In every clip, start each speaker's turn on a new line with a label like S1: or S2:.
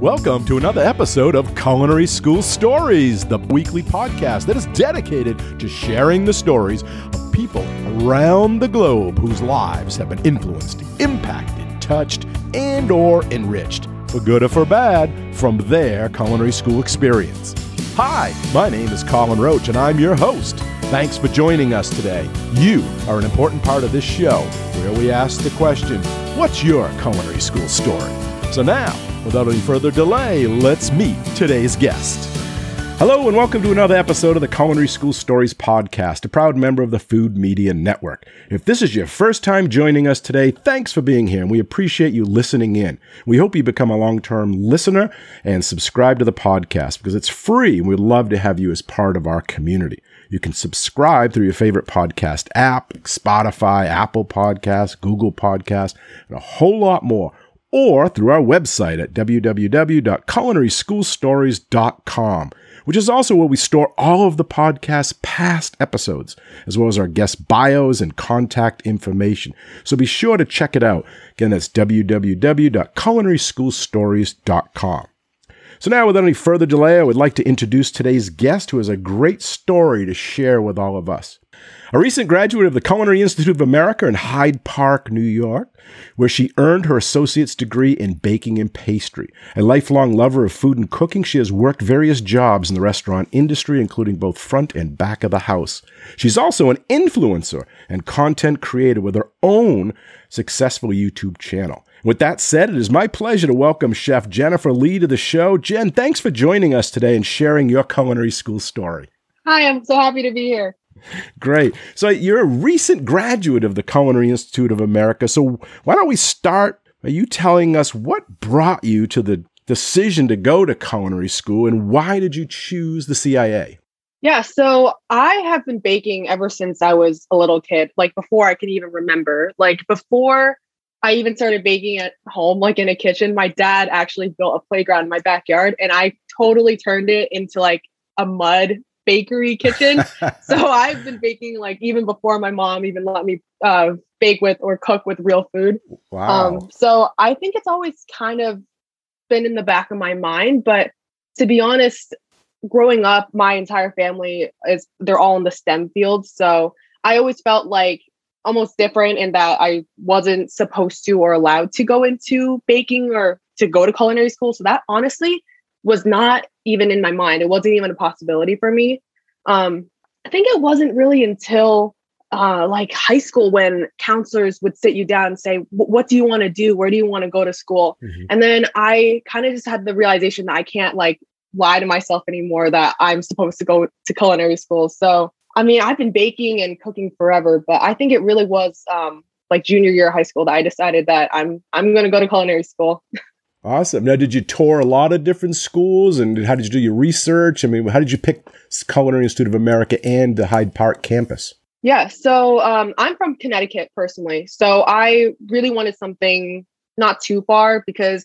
S1: Welcome to another episode of Culinary School Stories, the weekly podcast that is dedicated to sharing the stories of people around the globe whose lives have been influenced, impacted, touched, and or enriched, for good or for bad, from their culinary school experience. Hi, my name is Colin Roach and I'm your host. Thanks for joining us today. You are an important part of this show where we ask the question, what's your culinary school story? So now, without any further delay, let's meet today's guest. Hello, and welcome to another episode of the Culinary School Stories podcast, a proud member of the Food Media Network. If this is your first time joining us today, thanks for being here, and we appreciate you listening in. We hope you become a long term listener and subscribe to the podcast because it's free, and we'd love to have you as part of our community. You can subscribe through your favorite podcast app, Spotify, Apple Podcasts, Google Podcasts, and a whole lot more or through our website at www.culinaryschoolstories.com, which is also where we store all of the podcast's past episodes, as well as our guest bios and contact information. So be sure to check it out. Again, that's www.culinaryschoolstories.com. So now, without any further delay, I would like to introduce today's guest who has a great story to share with all of us. A recent graduate of the Culinary Institute of America in Hyde Park, New York, where she earned her associate's degree in baking and pastry. A lifelong lover of food and cooking, she has worked various jobs in the restaurant industry, including both front and back of the house. She's also an influencer and content creator with her own successful YouTube channel. With that said, it is my pleasure to welcome Chef Jennifer Lee to the show. Jen, thanks for joining us today and sharing your culinary school story.
S2: Hi, I'm so happy to be here.
S1: Great. So you're a recent graduate of the Culinary Institute of America. So why don't we start by you telling us what brought you to the decision to go to culinary school and why did you choose the CIA?
S2: Yeah, so I have been baking ever since I was a little kid, like before I can even remember. Like before I even started baking at home, like in a kitchen, my dad actually built a playground in my backyard and I totally turned it into like a mud bakery kitchen. so I've been baking like even before my mom even let me uh, bake with or cook with real food.
S1: Wow.
S2: Um, so I think it's always kind of been in the back of my mind. But to be honest, growing up, my entire family is they're all in the STEM field. So I always felt like almost different in that I wasn't supposed to or allowed to go into baking or to go to culinary school. So that honestly was not even in my mind. It wasn't even a possibility for me. Um, I think it wasn't really until uh, like high school when counselors would sit you down and say, "What do you want to do? Where do you want to go to school?" Mm-hmm. And then I kind of just had the realization that I can't like lie to myself anymore that I'm supposed to go to culinary school. So I mean, I've been baking and cooking forever, but I think it really was um, like junior year of high school that I decided that I'm I'm going to go to culinary school.
S1: Awesome. Now, did you tour a lot of different schools, and how did you do your research? I mean, how did you pick Culinary Institute of America and the Hyde Park campus?
S2: Yeah, so um, I'm from Connecticut personally, so I really wanted something not too far because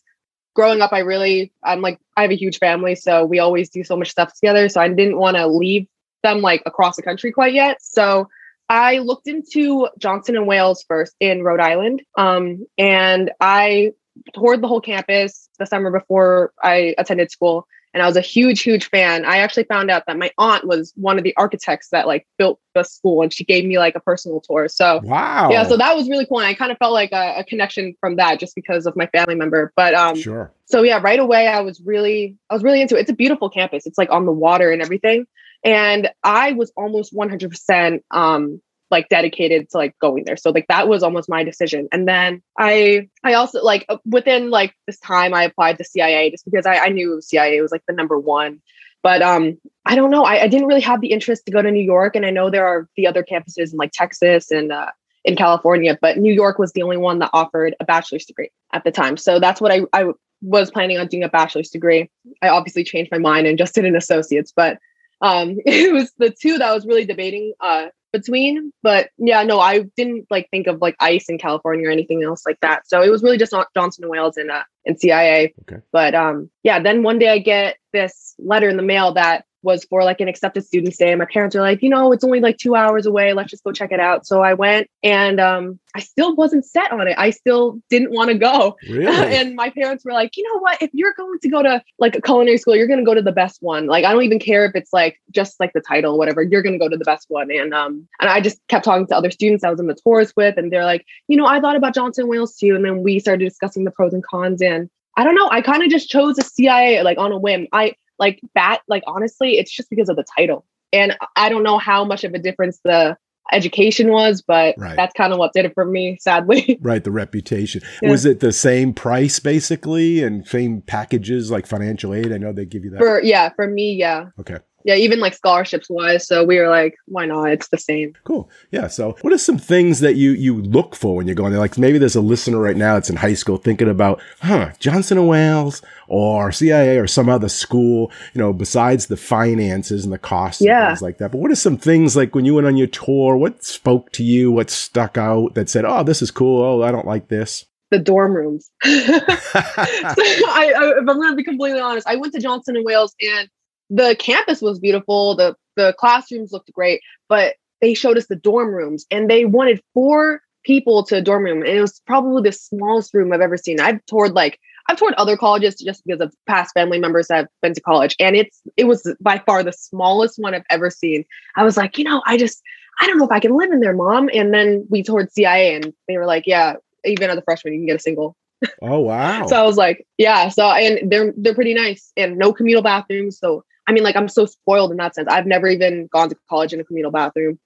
S2: growing up, I really I'm like I have a huge family, so we always do so much stuff together. So I didn't want to leave them like across the country quite yet. So I looked into Johnson and Wales first in Rhode Island, um, and I toured the whole campus the summer before I attended school. And I was a huge, huge fan. I actually found out that my aunt was one of the architects that like built the school and she gave me like a personal tour. So
S1: wow.
S2: Yeah, so that was really cool. And I kind of felt like a, a connection from that just because of my family member. But um
S1: sure.
S2: So yeah, right away I was really I was really into it. It's a beautiful campus. It's like on the water and everything. And I was almost 100% um like dedicated to like going there. So like that was almost my decision. And then I I also like uh, within like this time I applied to CIA just because I, I knew CIA was like the number one. But um I don't know. I, I didn't really have the interest to go to New York. And I know there are the other campuses in like Texas and uh, in California, but New York was the only one that offered a bachelor's degree at the time. So that's what I, I was planning on doing a bachelor's degree. I obviously changed my mind and just did an associate's, but um, it was the two that I was really debating uh, between. But yeah, no, I didn't like think of like ICE in California or anything else like that. So it was really just Johnson and Wales and uh, and CIA.
S1: Okay.
S2: But um, yeah, then one day I get this letter in the mail that was for like an accepted student day And my parents were like, you know, it's only like two hours away. Let's just go check it out. So I went and um, I still wasn't set on it. I still didn't want to go.
S1: Really?
S2: and my parents were like, you know what? If you're going to go to like a culinary school, you're going to go to the best one. Like, I don't even care if it's like just like the title, whatever. You're going to go to the best one. And um, and I just kept talking to other students I was in the tours with, and they're like, you know, I thought about Johnson Wales too. And then we started discussing the pros and cons. And I don't know. I kind of just chose a CIA like on a whim. I like that. Like honestly, it's just because of the title. And I don't know how much of a difference the education was, but
S1: Right.
S2: that's kind of what did it for me, sadly.
S1: Right, the reputation.
S2: Yeah.
S1: Was it the same price basically and same packages like financial aid? I know they give you that.
S2: for yeah, for me, yeah.
S1: okay.
S2: Yeah, even like scholarships wise. So we were like, why not? It's the same.
S1: Cool. Yeah. So, what are some things that you you look for when you're going there? Like maybe there's a listener right now that's in high school thinking about, huh, Johnson and Wales or CIA or some other school. You know, besides the finances and the costs and
S2: Yeah.
S1: things like that. But what are some things like when you went on your tour? What spoke to you? What stuck out that said, oh, this is cool. Oh, I don't like this.
S2: The dorm rooms. I, I, if I'm going to be completely honest, I went to Johnson and Wales, and the campus was beautiful. the The classrooms looked great, but they showed us the dorm rooms, and they wanted four people to a dorm room, and it was probably the smallest room I've ever seen. I've toured like I've toured other colleges just because of past family members that have been to college, and it's it was by far the smallest one I've ever seen. I was like, you know, I just I don't know if I can live in there, mom. And then we toured CIA, and they were like, yeah, even as a freshman, you can get a single.
S1: oh, wow.
S2: So I was like, yeah. So and they're they're pretty nice and no communal bathrooms. So I mean, like I'm so spoiled in that sense. I've never even gone to college in a communal bathroom,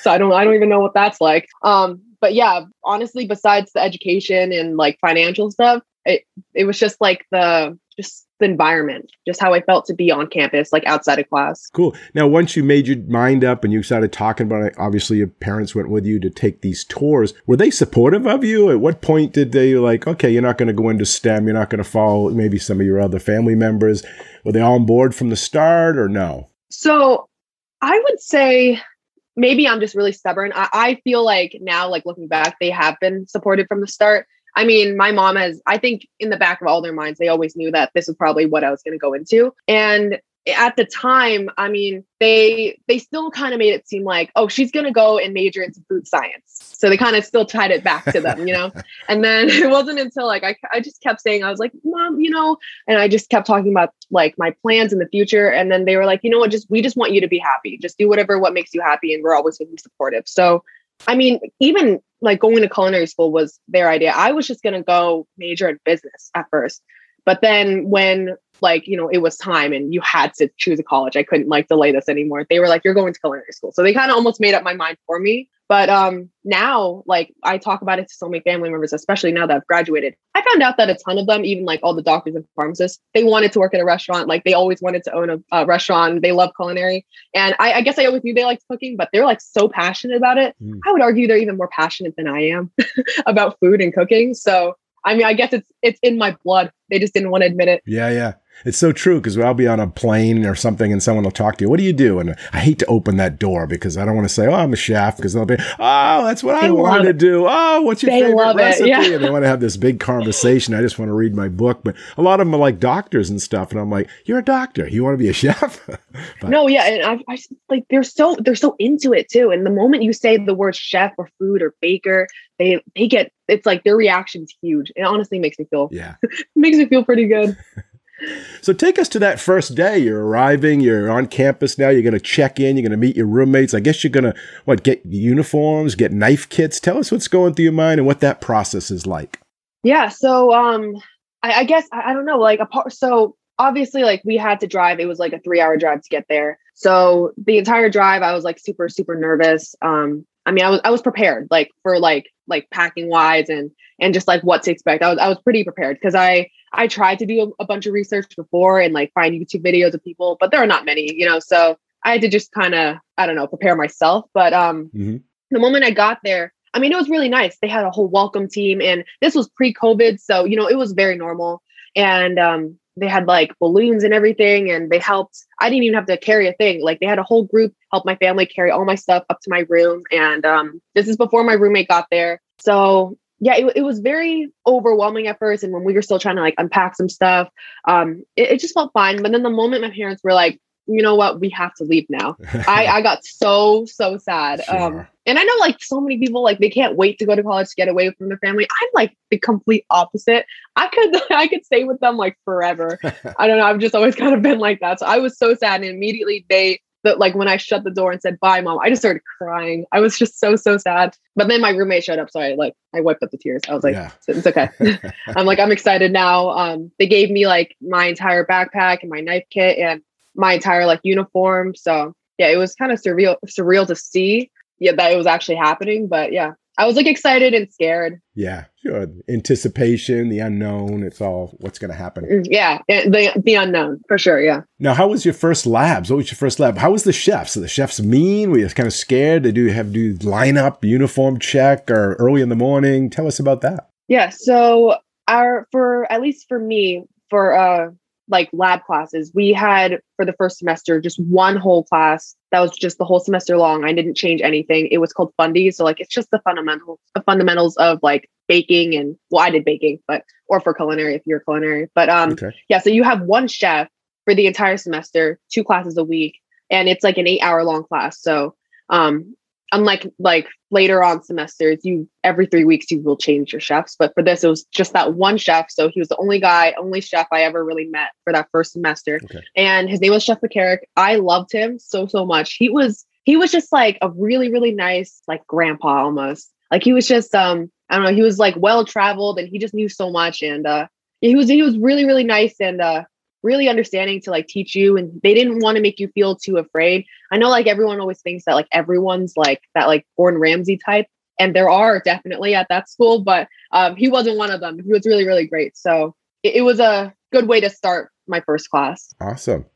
S2: so I don't I don't even know what that's like. Um, but yeah, honestly, besides the education and like financial stuff, it it was just like the just the environment, just how I felt to be on campus, like outside of class.
S1: Cool. Now, once you made your mind up and you started talking about it, obviously your parents went with you to take these tours. Were they supportive of you? At what point did they like, okay, you're not going to go into STEM, you're not going to follow maybe some of your other family members? Were they on board from the start or no?
S2: So I would say maybe I'm just really stubborn. I, I feel like now, like looking back, they have been supported from the start. I mean, my mom has, I think in the back of all their minds, they always knew that this was probably what I was going to go into. And at the time, I mean, they they still kind of made it seem like, oh, she's going to go and major into food science. So they kind of still tied it back to them, you know? and then it wasn't until like I, I just kept saying, I was like, mom, you know, and I just kept talking about like my plans in the future. And then they were like, you know what, just we just want you to be happy. Just do whatever what makes you happy. And we're always going to be supportive. So I mean, even like going to culinary school was their idea. I was just going to go major in business at first. But then when like, you know, it was time and you had to choose a college, I couldn't like delay this anymore. They were like, you're going to culinary school. So they kind of almost made up my mind for me. But um now, like I talk about it to so many family members, especially now that I've graduated. I found out that a ton of them, even like all the doctors and pharmacists, they wanted to work at a restaurant. Like they always wanted to own a, a restaurant. They love culinary. And I, I guess I always knew they liked cooking, but they're like so passionate about it.
S1: Mm.
S2: I would argue they're even more passionate than I am about food and cooking. So I mean, I guess it's it's in my blood. They just didn't want to admit it.
S1: Yeah, yeah. It's so true because I'll be on a plane or something and someone will talk to you. What do you do? And I hate to open that door because I don't want to say, oh, I'm a chef because they'll be, oh, that's what
S2: They
S1: I wanted
S2: love
S1: to do. Oh, what's your
S2: They
S1: favorite recipe?
S2: yeah.
S1: And they want to have this big conversation. I just want to read my book. But a lot of them are like doctors and stuff. And I'm like, you're a doctor. You want to be a chef? But-
S2: No, yeah, and I, I like they're so they're so into it too. And the moment you say the word chef or food or baker, they they get it's like their reaction's huge. It honestly makes me feel
S1: yeah.
S2: makes me feel pretty good.
S1: So take us to that first day. You're arriving. You're on campus now. You're going to check in. You're going to meet your roommates. I guess you're going to what get uniforms, get knife kits. Tell us what's going through your mind and what that process is like.
S2: Yeah. So um I, I guess I, I don't know, like so obviously like we had to drive. It was like a three hour drive to get there. So the entire drive I was like super, super nervous. Um I mean I was I was prepared like for like like packing wise and and just like what to expect. I was I was pretty prepared because I I tried to do a, a bunch of research before and like find YouTube videos of people, but there are not many, you know. So I had to just kind of I don't know prepare myself. But um
S1: hmm
S2: the moment I got there, I mean, it was really nice. They had a whole welcome team, and this was pre-COVID, so you know it was very normal. And um, they had like balloons and everything, and they helped. I didn't even have to carry a thing. Like they had a whole group help my family carry all my stuff up to my room. And um, this is before my roommate got there, so yeah, it, it was very overwhelming at first. And when we were still trying to like unpack some stuff, um, it, it just felt fine. But then the moment my parents were like, you know what, we have to leave now. I, I got so, so sad. Um,
S1: Sure.
S2: Um, and I know like so many people, like they can't wait to go to college to get away from their family. I'm like the complete opposite. I could, I could stay with them like forever. I don't know. I've just always kind of been like that. So I was so sad. And immediately they, that like when I shut the door and said bye, mom, I just started crying. I was just so so sad. But then my roommate showed up, so I like I wiped up the tears. I was like,
S1: Yeah.
S2: it's okay. I'm like I'm excited now. Um, they gave me like my entire backpack and my knife kit and my entire like uniform. So yeah, it was kind of surreal surreal to see yeah that it was actually happening. But yeah, I was like excited and scared.
S1: yeah, sure. Anticipation, the unknown. It's all what's going to happen.
S2: Mm, Yeah, the the unknown for sure. Yeah.
S1: Now, how was your first labs? What was your first lab? How was the chefs? Are the chefs mean? Were you kind of scared? Did you have to do lineup, uniform check, or early in the morning? Tell us about that.
S2: Yeah. So our for at least for me for uh like lab classes, we had for the first semester just one whole class that was just the whole semester long. I didn't change anything. It was called Fundy. So like it's just the fundamentals, the fundamentals of like baking and well, I did baking, but or for culinary if you're culinary. But um
S1: Okay.
S2: yeah, so you have one chef for the entire semester, two classes a week, and it's like an eight hour long class. So um unlike like later on semesters, you every three weeks you will change your chefs. But for this, it was just that one chef. So he was the only guy, only chef I ever really met for that first semester.
S1: Okay.
S2: And his name was Chef McCarrick. I loved him so so much. He was he was just like a really, really nice, like grandpa almost. Like he was just um, I don't know, he was like well traveled and he just knew so much. And uh he was he was really, really nice and uh really understanding to like teach you and they didn't want to make you feel too afraid i know like everyone always thinks that like everyone's like that like gordon ramsay type and there are definitely at that school but um, he wasn't one of them he was really really great so it, it was a good way to start my first class
S1: Awesome.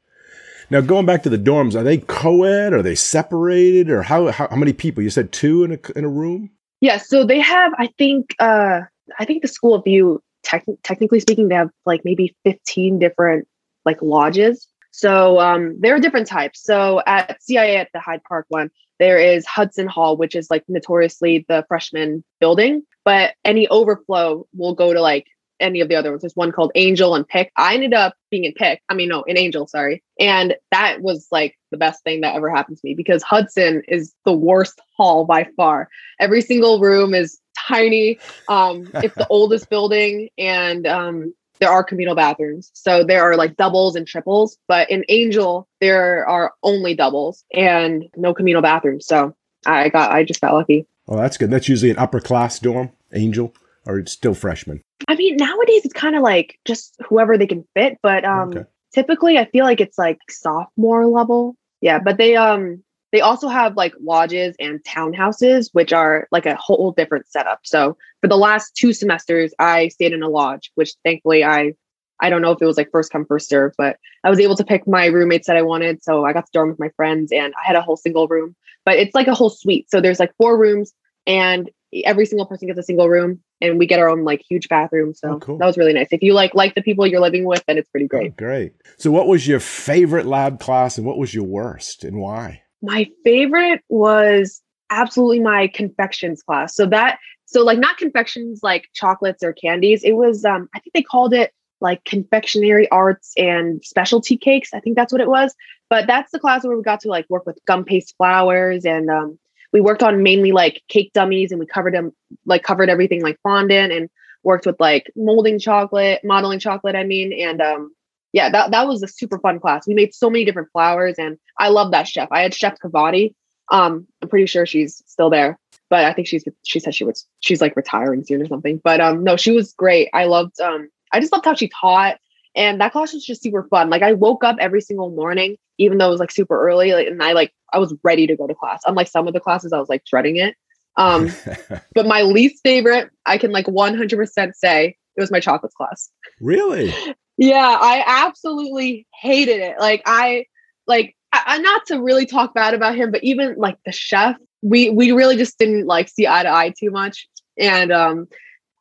S1: Now, going back to the dorms, are they co-ed? Are they separated? Or how, how, how many people? You said two in a, in a room?
S2: yeah so they have i think uh i think the school of view tech- technically speaking they have like maybe 15 different like lodges. So um there are different types. So at cia at the hyde park one there is hudson hall which is like notoriously the freshman building but any overflow will go to like any of the other ones. There's one called angel and pick. I ended up being in pick i mean no in angel sorry and that was like the best thing that ever happened to me because hudson is the worst hall by far. Every single room is tiny. Um it's the oldest building and um there are communal bathrooms so there are like doubles and triples but in angel there are only doubles and no communal bathrooms so i got i just got lucky
S1: Oh, that's good. That's usually an upper class dorm, Angel, or it's still freshman.
S2: i mean nowadays it's kind of like just whoever they can fit but um
S1: Okay.
S2: typically i feel like it's like sophomore level yeah but they um they also have like lodges and townhouses which are like a whole different setup. So for the last two semesters i stayed in a lodge which thankfully i i don't know if it was like first come first serve but i was able to pick my roommates that i wanted. So i got to dorm with my friends and i had a whole single room. But it's like a whole suite. So there's like four rooms and every single person gets a single room and we get our own like huge bathroom. So
S1: Oh, cool.
S2: that was really nice. If you like like the people you're living with then it's pretty oh, great.
S1: Oh, great. So, what was your favorite lab class and what was your worst and why?
S2: My favorite was absolutely my confections class. So that so like not confections like chocolates or candies. It was um i think they called it like confectionery arts and specialty cakes. I think that's what it was. But that's the class where we got to like work with gum paste flowers and um we worked on mainly like cake dummies and we covered them like covered everything like fondant and worked with like molding chocolate modeling chocolate i mean and um yeah that, that was a super fun class. We made so many different flowers and i love that chef. I had chef Cavati. um i'm pretty sure she's still there but i think she's she said she was she's like retiring soon or something. But um no she was great. I loved um i just loved how she taught and that class was just super fun. Like i woke up every single morning even though it was like super early like, and i like i was ready to go to class. Unlike some of the classes i was like dreading it. Um but my least favorite i can like 100% say it was my chocolates class.
S1: Really?
S2: yeah, I absolutely hated it. Like I like I, not to really talk bad about him, but even like the chef, we we really just didn't like see eye to eye too much. And um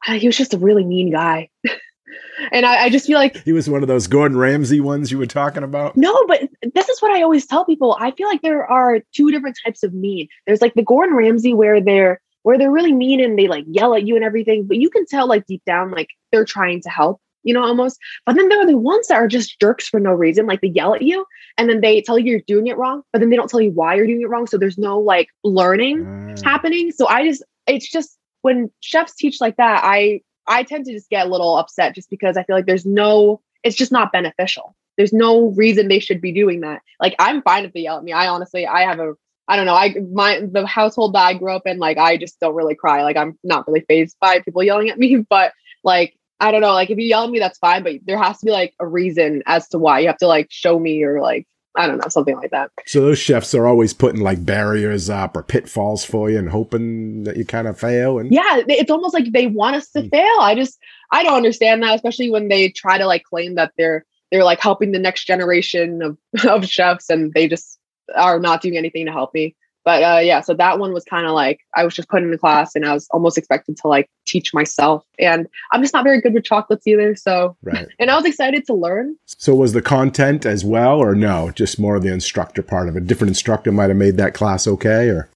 S2: he was just a really mean guy. and I, I just feel like
S1: He was one of those Gordon Ramsay ones you were talking about.
S2: no, but this is what I always tell people. I feel like there are two different types of mean. There's like the Gordon Ramsay where they're where they're really mean and they like yell at you and everything, but you can tell like deep down like they're trying to help. You know, almost. But then there are the ones that are just jerks for no reason. Like they yell at you and then they tell you you're doing it wrong, but then they don't tell you why you're doing it wrong. So there's no like learning
S1: Mm.
S2: happening. So I just, it's just when chefs teach like that, I, I tend to just get a little upset just because I feel like there's no, it's just not beneficial. There's no reason they should be doing that. Like I'm fine if they yell at me. I honestly, I have a, I don't know. I my the household that I grew up in, like I just don't really cry. Like I'm not really phased by people yelling at me, but like I don't know. Like if you yell at me, that's fine, but there has to be like a reason as to why. You have to like show me or like I don't know something like that.
S1: So those chefs are always putting like barriers up or pitfalls for you and hoping that you kind of fail. And
S2: Yeah, it's almost like they want us to
S1: Mm.
S2: fail. I just I don't understand that, especially when they try to like claim that they're they're like helping the next generation of of chefs, and they just are not doing anything to help me. But uh, yeah, so that one was kind of like I was just put in the class, and I was almost expected to like teach myself, and I'm just not very good with chocolates either. So,
S1: right.
S2: and I was excited to learn.
S1: So was the content as well, or no? Just more of the instructor part of it. Different instructor might have made that class okay, or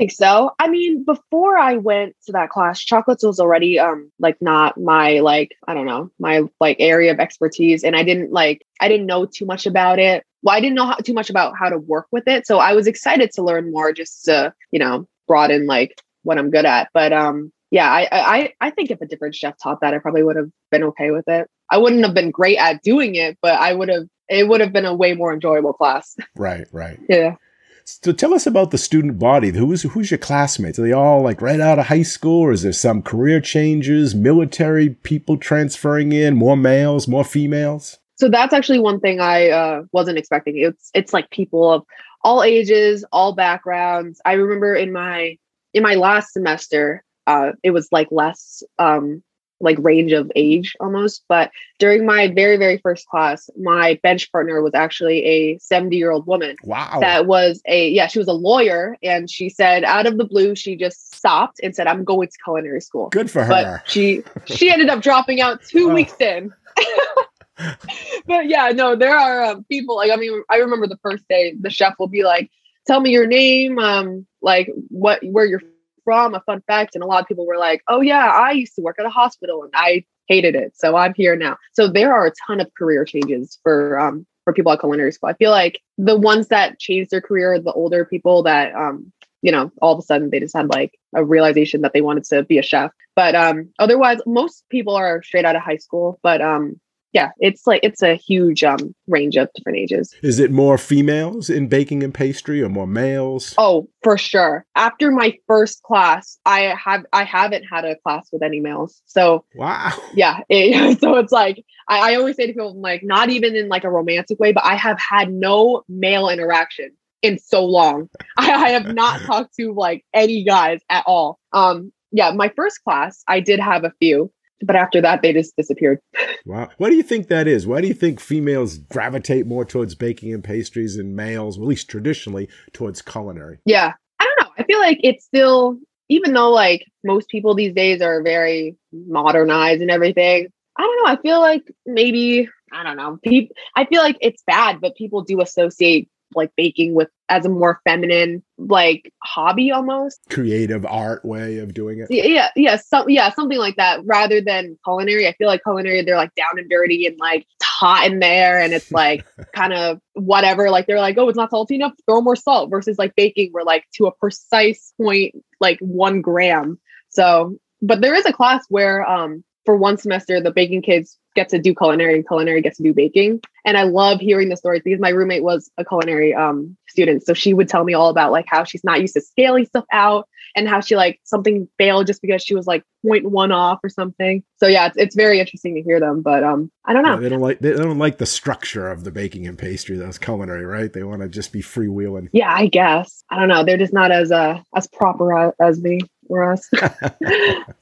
S2: think so. I mean, before I went to that class, chocolates was already um like not my like I don't know my like area of expertise, and I didn't like I didn't know too much about it. Well, I didn't know how, too much about how to work with it, so I was excited to learn more, just to you know broaden like what I'm good at. But um, yeah, I I I think if a different chef taught that, I probably would have been okay with it. I wouldn't have been great at doing it, but I would have. It would have been a way more enjoyable class.
S1: right, right.
S2: yeah.
S1: So tell us about the student body. Who's who's your classmates? Are they all like right out of high school, or is there some career changes, military people transferring in, more males, more females?
S2: So that's actually one thing I uh, wasn't expecting. It's it's like people of all ages, all backgrounds. I remember in my in my last semester, uh, it was like less um, like range of age almost. But during my very very first class, my bench partner was actually a seventy year old woman
S1: Wow.
S2: that was a yeah she was a lawyer, and she said out of the blue she just stopped and said I'm going to culinary school
S1: Good for her.
S2: but she she ended up dropping out two
S1: Oh.
S2: weeks in. but yeah, no, there are um, people like I mean, I remember the first day the chef will be like, "Tell me your name, um, like what where you're from, a fun fact." And a lot of people were like, "Oh yeah, I used to work at a hospital and I hated it, so I'm here now." So there are a ton of career changes for um for people at culinary school. I feel like the ones that changed their career, are the older people that um you know, all of a sudden they just had like a realization that they wanted to be a chef. But um otherwise most people are straight out of high school. But um yeah, it's like it's a huge um range of different ages.
S1: Is it more females in baking and pastry, or more males?
S2: Oh, for sure. After my first class, I have I haven't had a class with any males. So
S1: Wow.
S2: yeah, it, so it's like I, I always say to people, like not even in like a romantic way, but I have had no male interaction in so long. I, I have not talked to like any guys at all. Um, yeah, my first class, I did have a few, but after that, they just disappeared.
S1: Wow. Why do you think that is? Why do you think females gravitate more towards baking and pastries and males, well, at least traditionally, towards culinary?
S2: Yeah, I don't know. I feel like it's still, even though like most people these days are very modernized and everything. I don't know. I feel like maybe I don't know. People, I feel like it's bad, but people do associate like baking with as a more feminine like hobby almost.
S1: Creative art way of doing it.
S2: Yeah, yeah, yeah, some, yeah, something like that. Rather than culinary, I feel like culinary they're like down and dirty and like it's hot in there, and it's like kind of whatever. Like they're like, oh, it's not salty enough, throw more salt. Versus like baking, we're like to a precise point, like one gram. So, but there is a class where um for one semester the baking kids get to do culinary and culinary gets to do baking. And I love hearing the stories because my roommate was a culinary um student. So she would tell me all about like how she's not used to scaling stuff out and how she like something failed just because she was like 0.1 off or something. So yeah, it's, it's very interesting to hear them, but um I don't know.
S1: Yeah, they don't like they don't like the structure of the baking and pastry. That's culinary, right? They want to just be freewheeling.
S2: Yeah, I guess. I don't know. They're just not as uh as proper as me or us.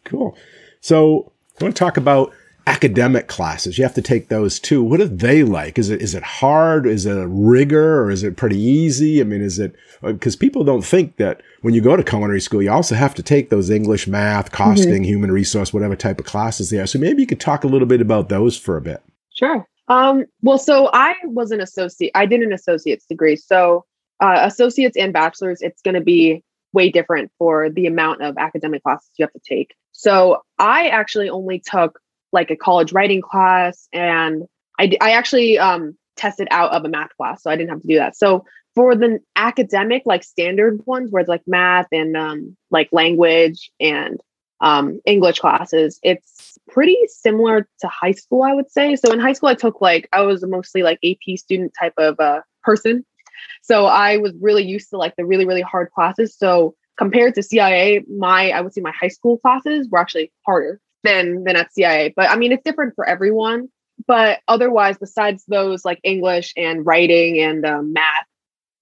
S1: Cool. So I want to talk about academic classes. You have to take those too. What are they like? Is it is it hard? Is it a rigor or is it pretty easy? I mean, is it because people don't think that when you go to culinary school, you also have to take those English, math, costing, human resource, whatever type of classes they are. So maybe you could talk a little bit about those for a bit.
S2: Sure. Um, well, so I was an associate. I did an associate's degree. So uh, associates and bachelors, it's going to be way different for the amount of academic classes you have to take. So I actually only took like a college writing class, and I I actually um, tested out of a math class, so I didn't have to do that. So for the academic like standard ones where it's like math and um, like language and um, English classes, it's pretty similar to high school, I would say. So in high school, I took like I was mostly like AP student type of uh, person, so I was really used to like the really really hard classes. So compared to CIA, my I would say my high school classes were actually harder than than at CIA. But I mean, it's different for everyone. But otherwise, besides those like English and writing and um, math,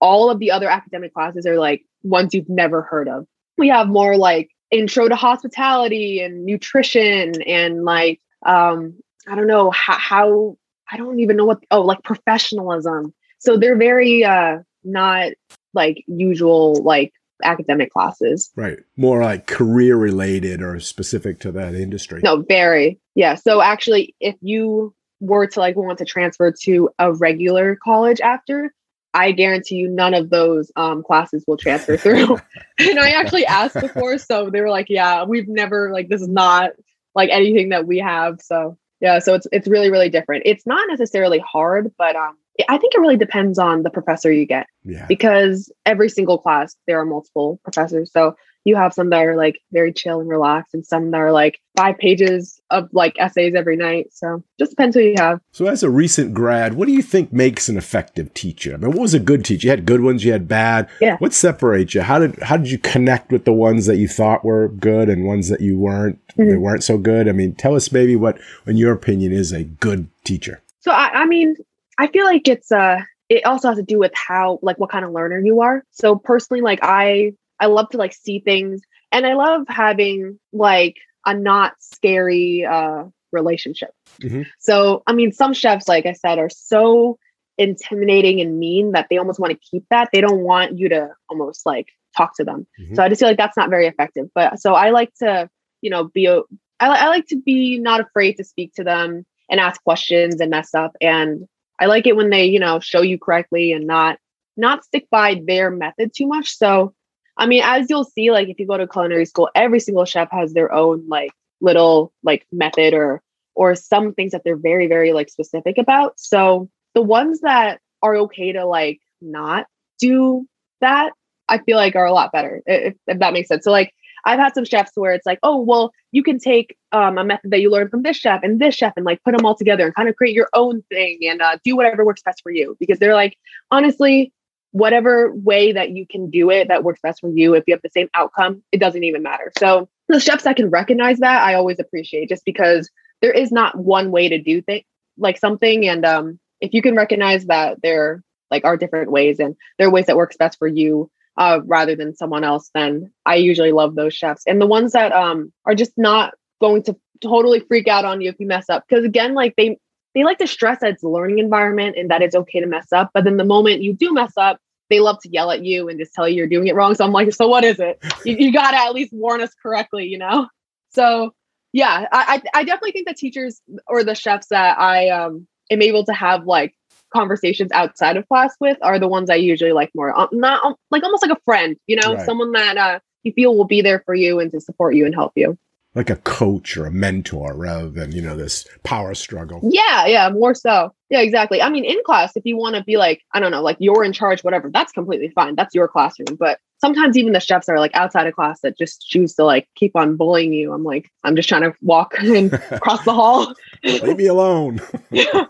S2: all of the other academic classes are like ones you've never heard of. We have more like intro to hospitality and nutrition and like um I don't know how, how I don't even know what oh like professionalism. So they're very uh not like usual like academic classes.
S1: Right. More like career related or specific to that industry.
S2: No, very. Yeah. So actually if you were to like want to transfer to a regular college after, I guarantee you none of those um, classes will transfer through. and I actually asked before, so they were like, "Yeah, we've never like this is not like anything that we have." So yeah, so it's it's really really different. It's not necessarily hard, but um, I think it really depends on the professor you get.
S1: Yeah.
S2: Because every single class there are multiple professors, so you have some that are like very chill and relaxed and some that are like five pages of like essays every night. So just depends who you have.
S1: So as a recent grad what do you think makes an effective teacher? I mean what was a good teacher? You had good ones you had bad.
S2: Yeah.
S1: What separates you? How did how did you connect with the ones that you thought were good and ones that you weren't mm-hmm. they weren't so good? I mean tell us maybe what in your opinion is a good teacher.
S2: So i, I mean i feel like it's uh it also has to do with how like what kind of learner you are so personally like i I love to like see things and I love having like a not scary uh relationship. Mm-hmm. So, I mean, some chefs, like I said, are so intimidating and mean that they almost want to keep that. They don't want you to almost like talk to them. Mm-hmm. So I just feel like that's not very effective. But so I like to, you know, be a, I, I like to be not afraid to speak to them and ask questions and mess up. And I like it when they, you know, show you correctly and not not stick by their method too much. So I mean, as you'll see, like if you go to culinary school, every single chef has their own like little like method or or some things that they're very, very like specific about. So the ones that are okay to like not do that, I feel like are a lot better, if, if that makes sense. So like I've had some chefs where it's like, oh, well, you can take um, a method that you learned from this chef and this chef and like put them all together and kind of create your own thing and uh, do whatever works best for you. Because they're like, honestly, whatever way that you can do it that works best for you, if you have the same outcome, it doesn't even matter. So the chefs that can recognize that, I always appreciate just because there is not one way to do things like something. And um, if you can recognize that there like are different ways and there are ways that works best for you uh, rather than someone else, then I usually love those chefs. And the ones that um, are just not going to totally freak out on you if you mess up. Because again, like they they like to stress that it's a learning environment and that it's okay to mess up. But then the moment you do mess up, they love to yell at you and just tell you you're doing it wrong. So I'm like, so what is it? You, you got to at least warn us correctly, you know? So yeah, I, I definitely think the teachers or the chefs that I um, am able to have like conversations outside of class with are the ones I usually like more. Um, not um, like almost like a friend, you know, right. someone that uh, you feel will be there for you and to support you and help you.
S1: Like a coach or a mentor rather than you know this power struggle.
S2: Yeah yeah more so. Yeah exactly. I mean in class if you want to be like i don't know like you're in charge whatever that's completely fine. That's your classroom. But sometimes even the chefs are like outside of class that just choose to like keep on bullying you. I'm like i'm just trying to walk and cross the hall.
S1: Leave me alone. Yeah.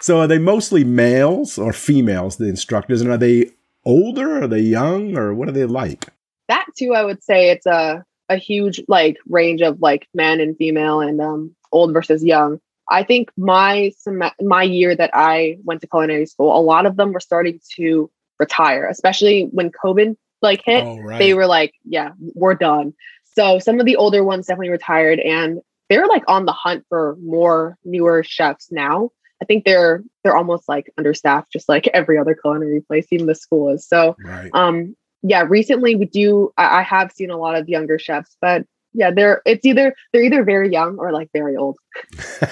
S1: So are they mostly males or females the instructors and are they older are they young or what are they like
S2: that too i would say it's a a huge like range of like men and female and um, old versus young. I think my sem- my year that I went to culinary school, a lot of them were starting to retire, especially when COVID like hit. Oh, right. They were like, "Yeah, we're done." So some of the older ones definitely retired, and they're like on the hunt for more newer chefs now. I think they're they're almost like understaffed, just like every other culinary place, even the school is. So, right. um, yeah, recently we do. I, I have seen a lot of younger chefs, but yeah, they're it's either they're either very young or like very old.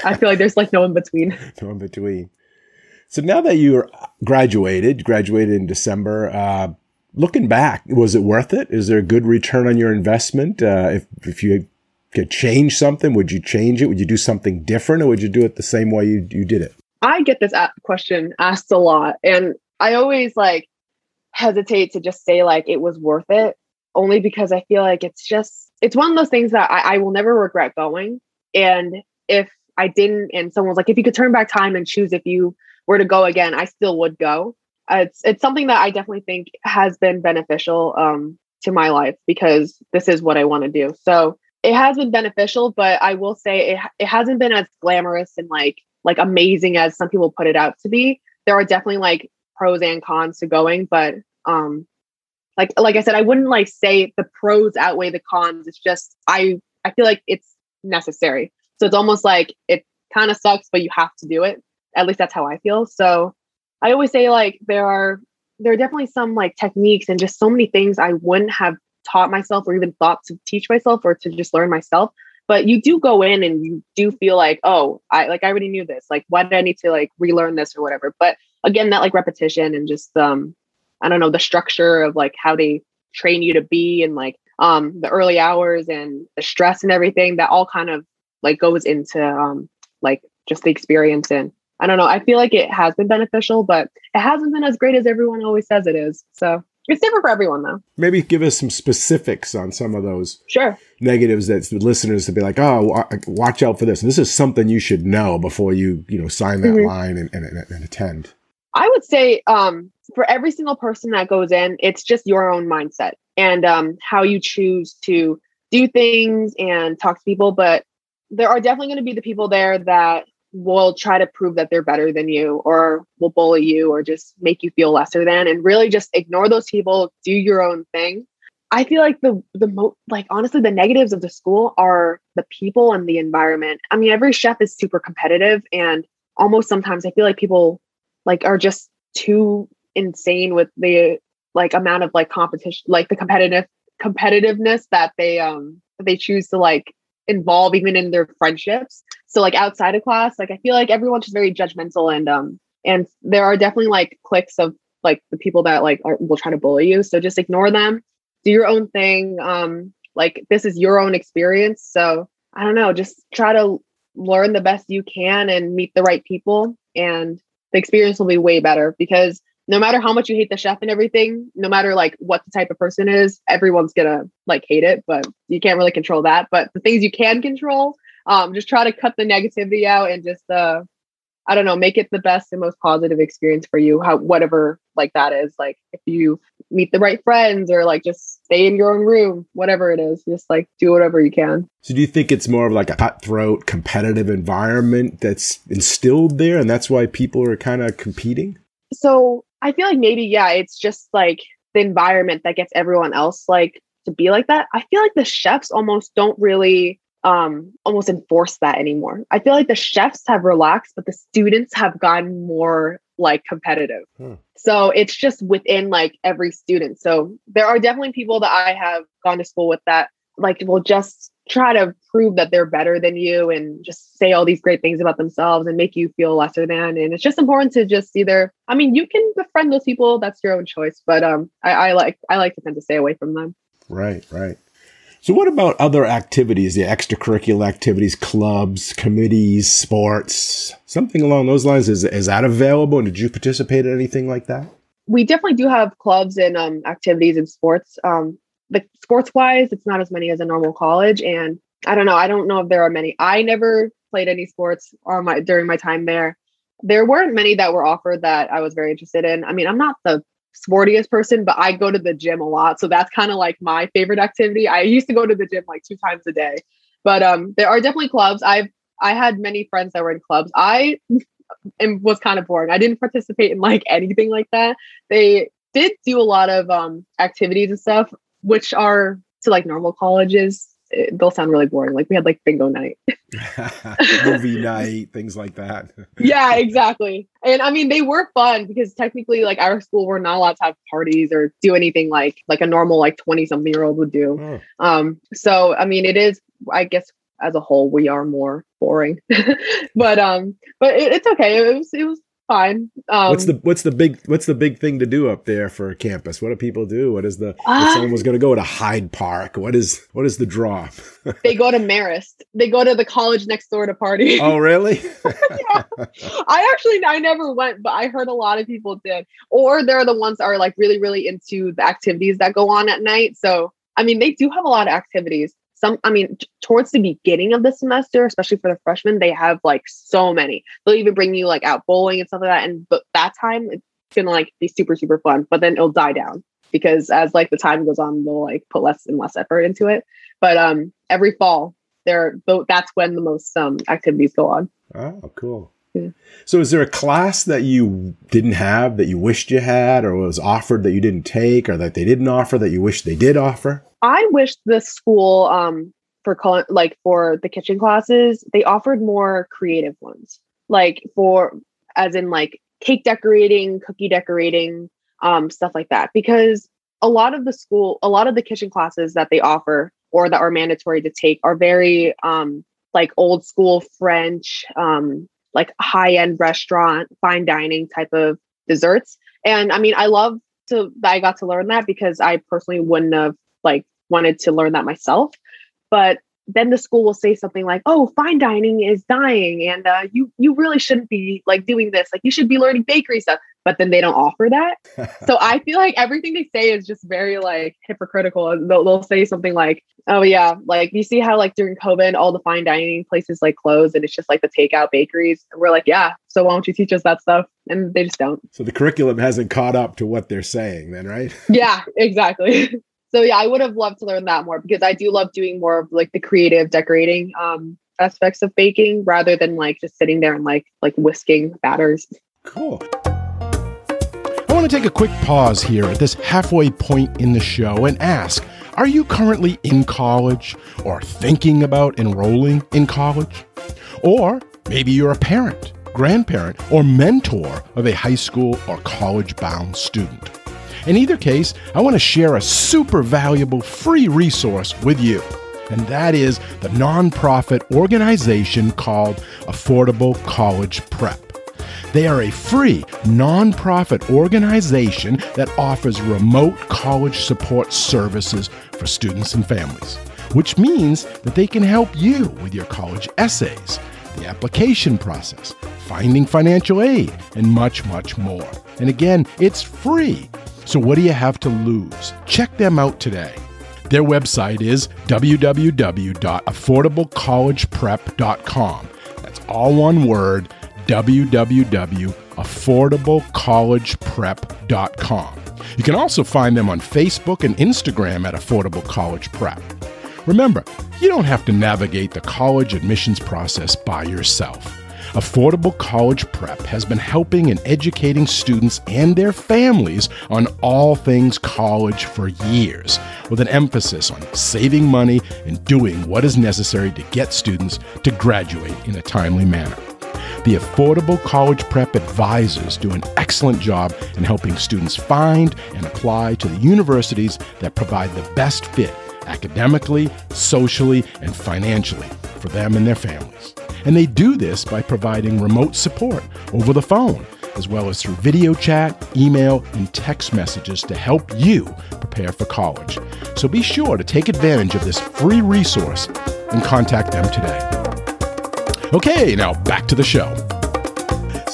S2: I feel like there's like no in between.
S1: no in between. So now that you're graduated, graduated in December, uh, looking back, was it worth it? Is there a good return on your investment? Uh, if if you could change something, would you change it? Would you do something different, or would you do it the same way you you did it?
S2: I get this question asked a lot, and I always like hesitate to just say like it was worth it, only because I feel like it's just it's one of those things that I, I will never regret going. And if I didn't, and someone was like, if you could turn back time and choose if you were to go again, I still would go. Uh, it's it's something that I definitely think has been beneficial um, to my life because this is what I want to do. So it has been beneficial, but I will say it it hasn't been as glamorous and like like amazing as some people put it out to be. There are definitely like pros and cons to going, but um like like I said, I wouldn't like say the pros outweigh the cons. It's just I I feel like it's necessary. So it's almost like it kind of sucks, but you have to do it. At least that's how I feel. So I always say like there are there are definitely some like techniques and just so many things I wouldn't have taught myself or even thought to teach myself or to just learn myself. But you do go in and you do feel like, oh, I like I already knew this. Like, why did I need to like relearn this or whatever? But again, that like repetition and just um, I don't know, the structure of like how they train you to be and like um the early hours and the stress and everything that all kind of like goes into um like just the experience and I don't know. I feel like it has been beneficial, but it hasn't been as great as everyone always says it is. So it's different for everyone, though.
S1: Maybe give us some specifics on some of those
S2: sure
S1: negatives that the listeners to be like, oh, watch out for this. This is something you should know before you, you know, sign that mm-hmm. line and, and, and, attend.
S2: I would say um, for every single person that goes in, it's just your own mindset and um, how you choose to do things and talk to people. But there are definitely going to be the people there that will try to prove that they're better than you or will bully you or just make you feel lesser than and really just ignore those people do your own thing. I feel like the the most like honestly the negatives of the school are the people and the environment. I mean every chef is super competitive and almost sometimes i feel like people like are just too insane with the like amount of like competition like the competitive competitiveness that they um they choose to like involve even in their friendships so like outside of class, like I feel like everyone's just very judgmental and um and there are definitely like cliques of like the people that like are, will try to bully you. So just ignore them. Do your own thing. Um like this is your own experience. So I don't know, just try to learn the best you can and meet the right people and the experience will be way better because no matter how much you hate the chef and everything, no matter like what the type of person is, everyone's gonna like hate it, but you can't really control that. But the things you can control, um, just try to cut the negativity out and just uh I don't know, make it the best and most positive experience for you, how whatever like that is. Like if you meet the right friends or like just stay in your own room, whatever it is, just like do whatever you can.
S1: So do you think it's more of like a cutthroat competitive environment that's instilled there and that's why people are kind of competing?
S2: So I feel like maybe, yeah, it's just like the environment that gets everyone else like to be like that. I feel like the chefs almost don't really um almost enforce that anymore. I feel like the chefs have relaxed, but the students have gotten more like competitive. Hmm. So it's just within like every student. So there are definitely people that I have gone to school with that like will just try to prove that they're better than you and just say all these great things about themselves and make you feel lesser than. And it's just important to just either, I mean, you can befriend those people, that's your own choice. But um I, I like I like to tend to stay away from them.
S1: Right, right. So, what about other activities, the extracurricular activities, clubs, committees, sports, something along those lines? Is, is that available? And did you participate in anything like that?
S2: We definitely do have clubs and um, activities and sports. Um, the sports wise, it's not as many as a normal college. And I don't know. I don't know if there are many. I never played any sports on my during my time there. There weren't many that were offered that I was very interested in. I mean, I'm not the sportiest person, but I go to the gym a lot. So that's kind of like my favorite activity. I used to go to the gym like two times a day. But um there are definitely clubs. I've I had many friends that were in clubs. I am, was kind of boring. I didn't participate in like anything like that. They did do a lot of um activities and stuff, which are to like normal colleges it, they'll sound really boring. Like we had like bingo night,
S1: movie night, things like that.
S2: yeah, exactly. And I mean, they were fun because technically, like our school, we're not allowed to have parties or do anything like like a normal like twenty something year old would do. Oh. Um, so I mean, it is. I guess as a whole, we are more boring, but um, but it, it's okay. It was it was fine. Um,
S3: what's the what's the big what's the big thing to do up there for a campus? What do people do? What is the
S2: Uh,
S3: if someone was going to go to Hyde Park? What is what is the draw?
S2: they go to Marist. They go to the college next door to party.
S3: oh, really?
S2: I actually I never went, but I heard a lot of people did. Or they're the ones that are like really, really into the activities that go on at night. So I mean, they do have a lot of activities. Some, I mean, t- towards the beginning of the semester, especially for the freshmen, they have like so many. They'll even bring you like out bowling and stuff like that. And but that time it's gonna like be super, super fun. But then it'll die down because as like the time goes on, they'll like put less and less effort into it. But um, every fall, there, that's when the most um activities go on.
S3: oh, cool.
S2: Yeah.
S3: So, is there a class that you didn't have that you wished you had, or was offered that you didn't take, or that they didn't offer that you wish they did offer?
S2: I wish the school um for col- like for the kitchen classes they offered more creative ones like for as in like cake decorating cookie decorating um stuff like that because a lot of the school a lot of the kitchen classes that they offer or that are mandatory to take are very um like old school french um like high end restaurant fine dining type of desserts. And i mean i love to i got to learn that because i personally wouldn't have like wanted to learn that myself. But then the school will say something like oh fine dining is dying and uh, you you really shouldn't be like doing this like you should be learning bakery stuff. But then they don't offer that. So i feel like everything they say is just very like hypocritical. They'll, they'll say something like oh yeah like you see how like during covid all the fine dining places like closed and it's just like the takeout bakeries? And we're like yeah so why don't you teach us that stuff? And they just don't.
S3: So the curriculum hasn't caught up to what they're saying, then, right?
S2: yeah exactly so yeah i would have loved to learn that more because i do love doing more of like the creative decorating um aspects of baking rather than like just sitting there and like like whisking batters
S3: Cool.
S1: I want to take a quick pause here at this halfway point in the show and ask Are you currently in college or thinking about enrolling in college? Or maybe you're a parent, grandparent, or mentor of a high school or college bound student. In either case, I want to share a super valuable free resource with you. And that is the nonprofit organization called Affordable College Prep. They are a free nonprofit organization that offers remote college support services for students and families, which means that they can help you with your college essays, the application process, finding financial aid, and much, much more. And again, it's free. So what do you have to lose? Check them out today. Their website is www.affordablecollegeprep.com. That's all one word www.affordablecollegeprep.com. You can also find them on Facebook and Instagram at Affordable College Prep. Remember, you don't have to navigate the college admissions process by yourself. Affordable College Prep has been helping and educating students and their families on all things college for years, with an emphasis on saving money and doing what is necessary to get students to graduate in a timely manner. The Affordable College Prep advisors do an excellent job in helping students find and apply to the universities that provide the best fit academically, socially, and financially for them and their families. And they do this by providing remote support over the phone, as well as through video chat, email, and text messages to help you prepare for college. So be sure to take advantage of this free resource and contact them today. Okay, now back to the show.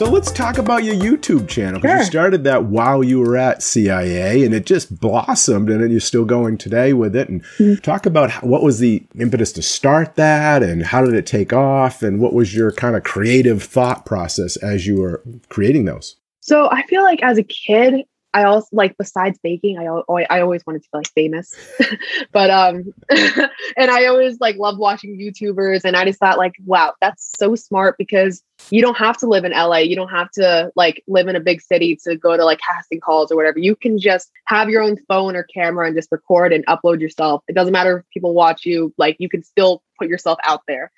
S3: So let's talk about your YouTube channel. 'cause You
S2: Sure.
S3: started that while you were at CIA, and it just blossomed, and then you're still going today with it. And
S2: Mm-hmm.
S3: talk about how, what was the impetus to start that, and how did it take off, and what was your kind of creative thought process as you were creating those?
S2: So I feel like as a kid, I also like besides baking, I I always wanted to be like famous, but um, and I always like love watching YouTubers, and I just thought like, wow, that's so smart because you don't have to live in LA, you don't have to like live in a big city to go to like casting calls or whatever. You can just have your own phone or camera and just record and upload yourself. It doesn't matter if people watch you, like you can still put yourself out there.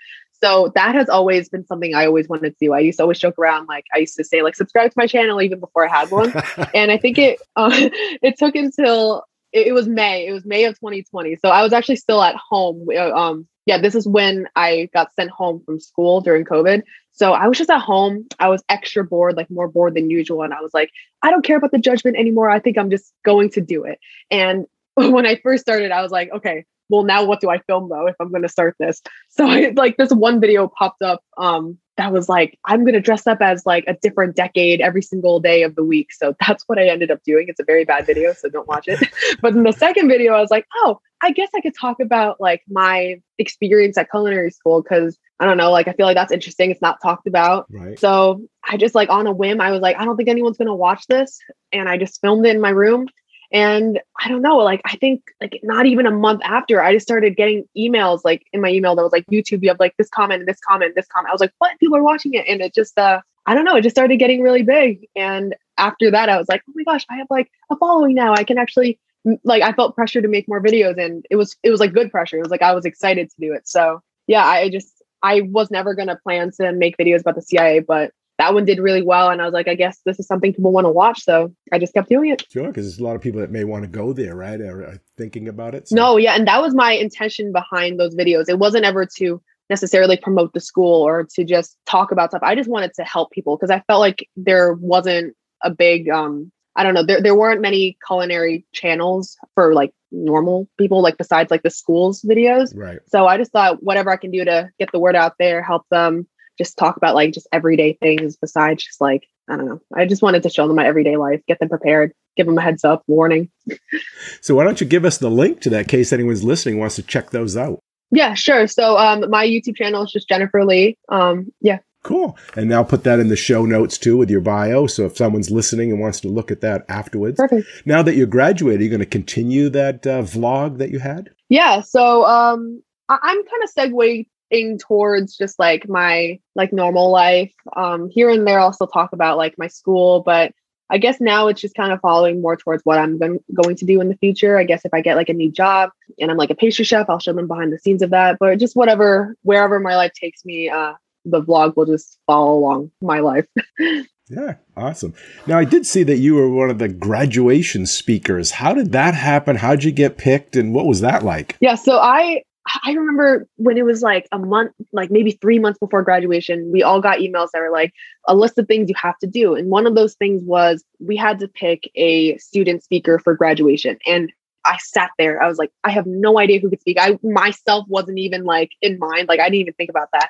S2: So that has always been something I always wanted to do. I used to always joke around, like I used to say, like subscribe to my channel even before I had one. and I think it uh, it took until it, it, was May. It was May of 2020. So I was actually still at home. Uh, um, yeah, this is when I got sent home from school during COVID. So I was just at home. I was extra bored, like more bored than usual. And I was like, I don't care about the judgment anymore. I think I'm just going to do it. And when I first started, I was like, okay, well, now what do I film though if I'm going to start this? So I like this one video popped up um, that was like, I'm going to dress up as like a different decade every single day of the week. So that's what I ended up doing. It's a very bad video, so don't watch it. but in the second video, I was like, oh, I guess I could talk about like my experience at culinary school because I don't know, like I feel like that's interesting. It's not talked about.
S4: Right.
S2: So I just like on a whim, I was like, I don't think anyone's going to watch this. And I just filmed it in my room and I don't know, like I think like not even a month after, I just started getting emails like in my email that was like YouTube, you have like this comment, this comment, this comment. I was like, what? People are watching it. And it just uh I don't know, it just started getting really big. And after that, I was like, oh my gosh, I have like a following now. I can actually like I felt pressure to make more videos and it was it was like good pressure. It was like I was excited to do it. So yeah, I just I was never gonna plan to make videos about the CIA, but that one did really well. And I was like, I guess this is something people want to watch. So I just kept doing it.
S4: Sure. Because there's a lot of people that may want to go there, right? Are, thinking about it. So.
S2: No, yeah. And that was my intention behind those videos. It wasn't ever to necessarily promote the school or to just talk about stuff. I just wanted to help people because I felt like there wasn't a big, um, I don't know, there, there weren't many culinary channels for like normal people, like besides like the schools videos.
S4: Right.
S2: So I just thought whatever I can do to get the word out there, help them just talk about like just everyday things besides just like I don't know. I just wanted to show them my everyday life, get them prepared, give them a heads up warning.
S4: so why don't you give us the link to that in case anyone's listening wants to check those out?
S2: Yeah, sure. So um my YouTube channel is just Jennifer Lee. Um yeah.
S4: Cool. And I'll put that in the show notes too with your bio. So if someone's listening and wants to look at that afterwards.
S2: Perfect.
S4: Now that you're graduated, are you going to continue that uh, vlog that you had?
S2: Yeah. So um I- I'm kind of segueing towards just like my like normal life. Um, here and there, I'll still talk about like my school, but I guess now it's just kind of following more towards what I'm going, going to do in the future. I guess if I get like a new job and I'm like a pastry chef, I'll show them behind the scenes of that. But just whatever, wherever my life takes me, uh, the vlog will just follow along my life.
S4: yeah, awesome. Now I did see that you were one of the graduation speakers. How did that happen? How'd you get picked, and what was that like?
S2: Yeah, so I I remember when it was like a month, like maybe three months before graduation, we all got emails that were like a list of things you have to do. And one of those things was we had to pick a student speaker for graduation. And I sat there. I was like, I have no idea who could speak. I myself wasn't even like in mind. Like I didn't even think about that.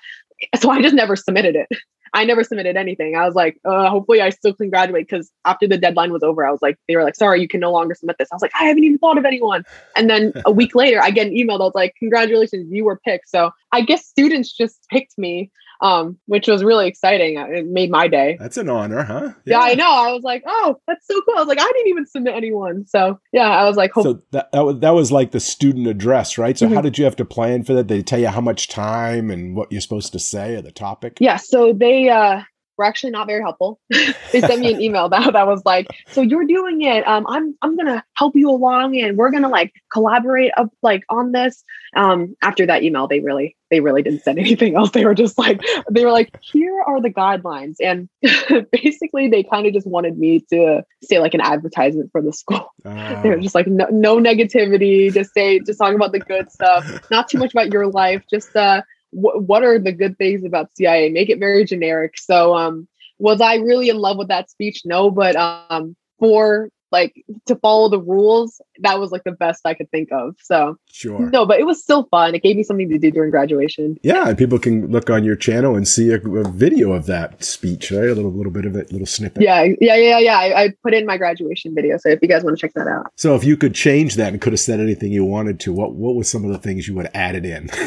S2: So I just never submitted it. I never submitted anything. I was like, uh, hopefully I still can graduate because after the deadline was over, I was like, they were like, sorry, you can no longer submit this. I was like, I haven't even thought of anyone. And then a week later, I get an email that was like, congratulations, you were picked. So I guess students just picked me um, which was really exciting. Uh, it made my day.
S4: That's an honor, huh?
S2: Yeah. yeah. I know. I was like, oh, that's so cool. I was like, I didn't even submit anyone. So yeah, I was like,
S4: Hope- so that that was, that was like the student address, right? So mm-hmm. how did you have to plan for that? They tell you how much time and what you're supposed to say or the topic.
S2: Yeah. So they uh were actually not very helpful. they sent me an email that, that was like, so you're doing it. Um, I'm I'm gonna help you along and we're gonna like collaborate up like on this. Um, after that email, they really they really didn't send anything else. They were just like they were like, here are the guidelines. And basically they kind of just wanted me to say like an advertisement for the school. Uh. They were just like no, no negativity, just say just talk about the good stuff, not too much about your life, just uh what are the good things about CIA? Make it very generic. So, um, was I really in love with that speech? No, but um, for like to follow the rules that was like the best i could think of so.
S4: Sure.
S2: No but it was still fun. It gave me something to do during graduation.
S4: Yeah and people can look on your channel and see a, a video of that speech right? A little little bit of it little snippet.
S2: Yeah yeah yeah yeah. I, I, put in my graduation video so if you guys want to check that out.
S4: So if you could change that and could have said anything you wanted to what what was some of the things you would have added in?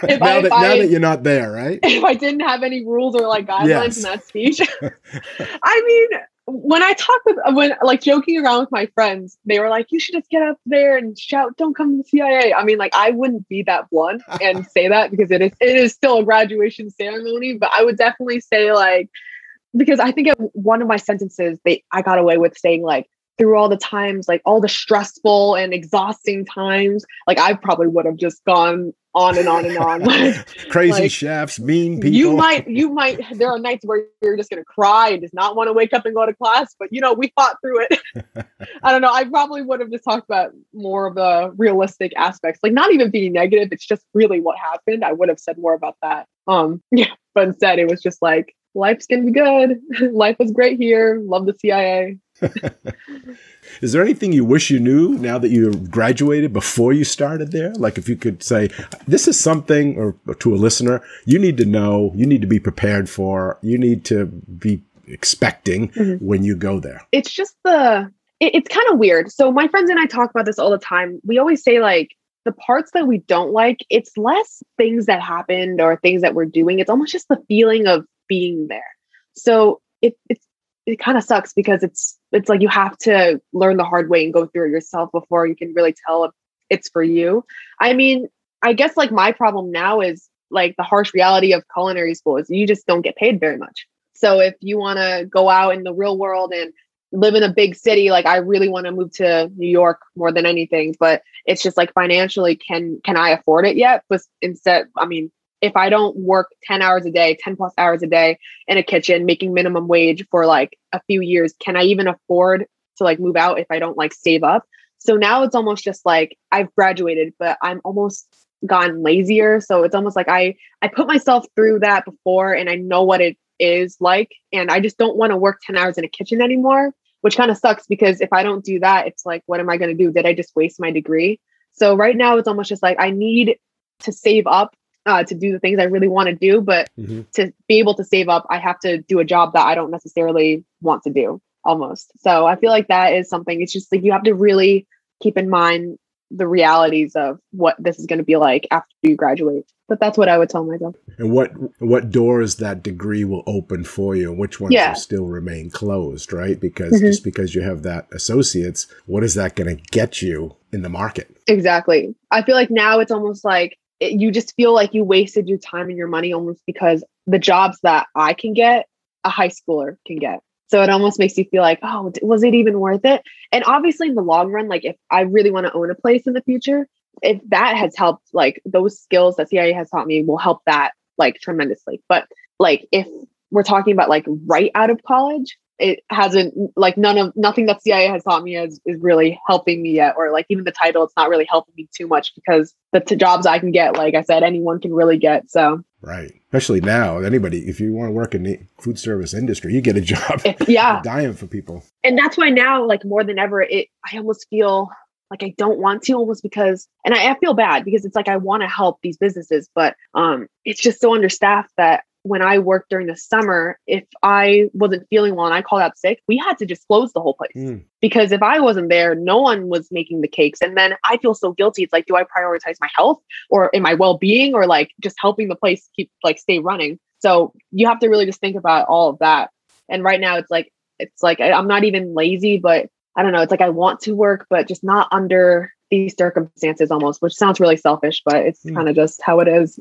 S4: Now, I, that, now that you're not there right?
S2: if i didn't have any rules or like guidelines yes. in that speech. I mean when I talk with when like joking around with my friends, they were like, "You should just get up there and shout, don't come to the CIA." I mean, like I wouldn't be that blunt and say that because it is it is still a graduation ceremony, but I would definitely say like because I think one of my sentences they I got away with saying like through all the times, like all the stressful and exhausting times, like I probably would have just gone on and on and on.
S1: Crazy like, chefs, mean people.
S2: You might, you might, there are nights where you're just going to cry and just not want to wake up and go to class, but you know, we fought through it. I don't know. I probably would have just talked about more of the realistic aspects, like not even being negative. It's just really what happened. I would have said more about that. Um, yeah, but instead it was just like, life's going to be good. Life was great here. Love the CIA.
S1: Is there anything you wish you knew now that you graduated before you started there? Like if you could say, this is something, or, or to a listener, you need to know, you need to be prepared for, you need to be expecting mm-hmm. when you go there.
S2: It's just the, it, it's kind of weird. So my friends and I talk about this all the time. We always say like, the parts that we don't like, it's less things that happened or things that we're doing. It's almost just the feeling of being there. So it, it's it kind of sucks because it's it's like you have to learn the hard way and go through it yourself before you can really tell if it's for you. I mean, I guess like my problem now is like the harsh reality of culinary school is you just don't get paid very much. So if you want to go out in the real world and live in a big city, like I really want to move to New York more than anything, but it's just like financially can can I afford it yet? But instead, I mean, if I don't work 10 hours a day, 10 plus hours a day in a kitchen, making minimum wage for like a few years, can I even afford to like move out if I don't like save up? So now it's almost just like I've graduated, but I'm almost gotten lazier. So it's almost like I I put myself through that before and I know what it is like. And I just don't want to work 10 hours in a kitchen anymore, which kind of sucks because if I don't do that, it's like, what am I going to do? Did I just waste my degree? So right now it's almost just like I need to save up uh, to do the things I really want to do. But mm-hmm. to be able to save up, I have to do a job that I don't necessarily want to do almost. So I feel like that is something, it's just like you have to really keep in mind the realities of what this is going to be like after you graduate. But that's what I would tell myself.
S1: And what what doors that degree will open for you, and which ones yeah. will still remain closed, right? Because mm-hmm. just because you have that associates, what is that going to get you in the market?
S2: Exactly. I feel like now it's almost like it, you just feel like you wasted your time and your money almost because the jobs that I can get, a high schooler can get. So it almost makes you feel like, oh, was it even worth it? And obviously, in the long run, like if I really want to own a place in the future, if that has helped, like those skills that CIA has taught me will help that like tremendously. But like if we're talking about like right out of college, it hasn't like none of nothing that CIA has taught me is, is really helping me yet, or like even the title, it's not really helping me too much because the t- jobs I can get, like I said, anyone can really get. So
S1: right, especially now, anybody if you want to work in the food service industry, you get a job.
S2: yeah,
S1: dying for people,
S2: and that's why now, like more than ever, it I almost feel like I don't want to almost because and I, I feel bad because it's like I want to help these businesses, but um it's just so understaffed that when I worked during the summer, if I wasn't feeling well and I called out sick, we had to just close the whole place. Mm. Because if I wasn't there, no one was making the cakes. And then I feel so guilty. It's like, do I prioritize my health or am I well-being or like just helping the place keep like stay running? So you have to really just think about all of that. And right now it's like it's like I'm not even lazy, but I don't know, it's like I want to work, but just not under these circumstances almost, which sounds really selfish, but it's mm. kind of just how it is.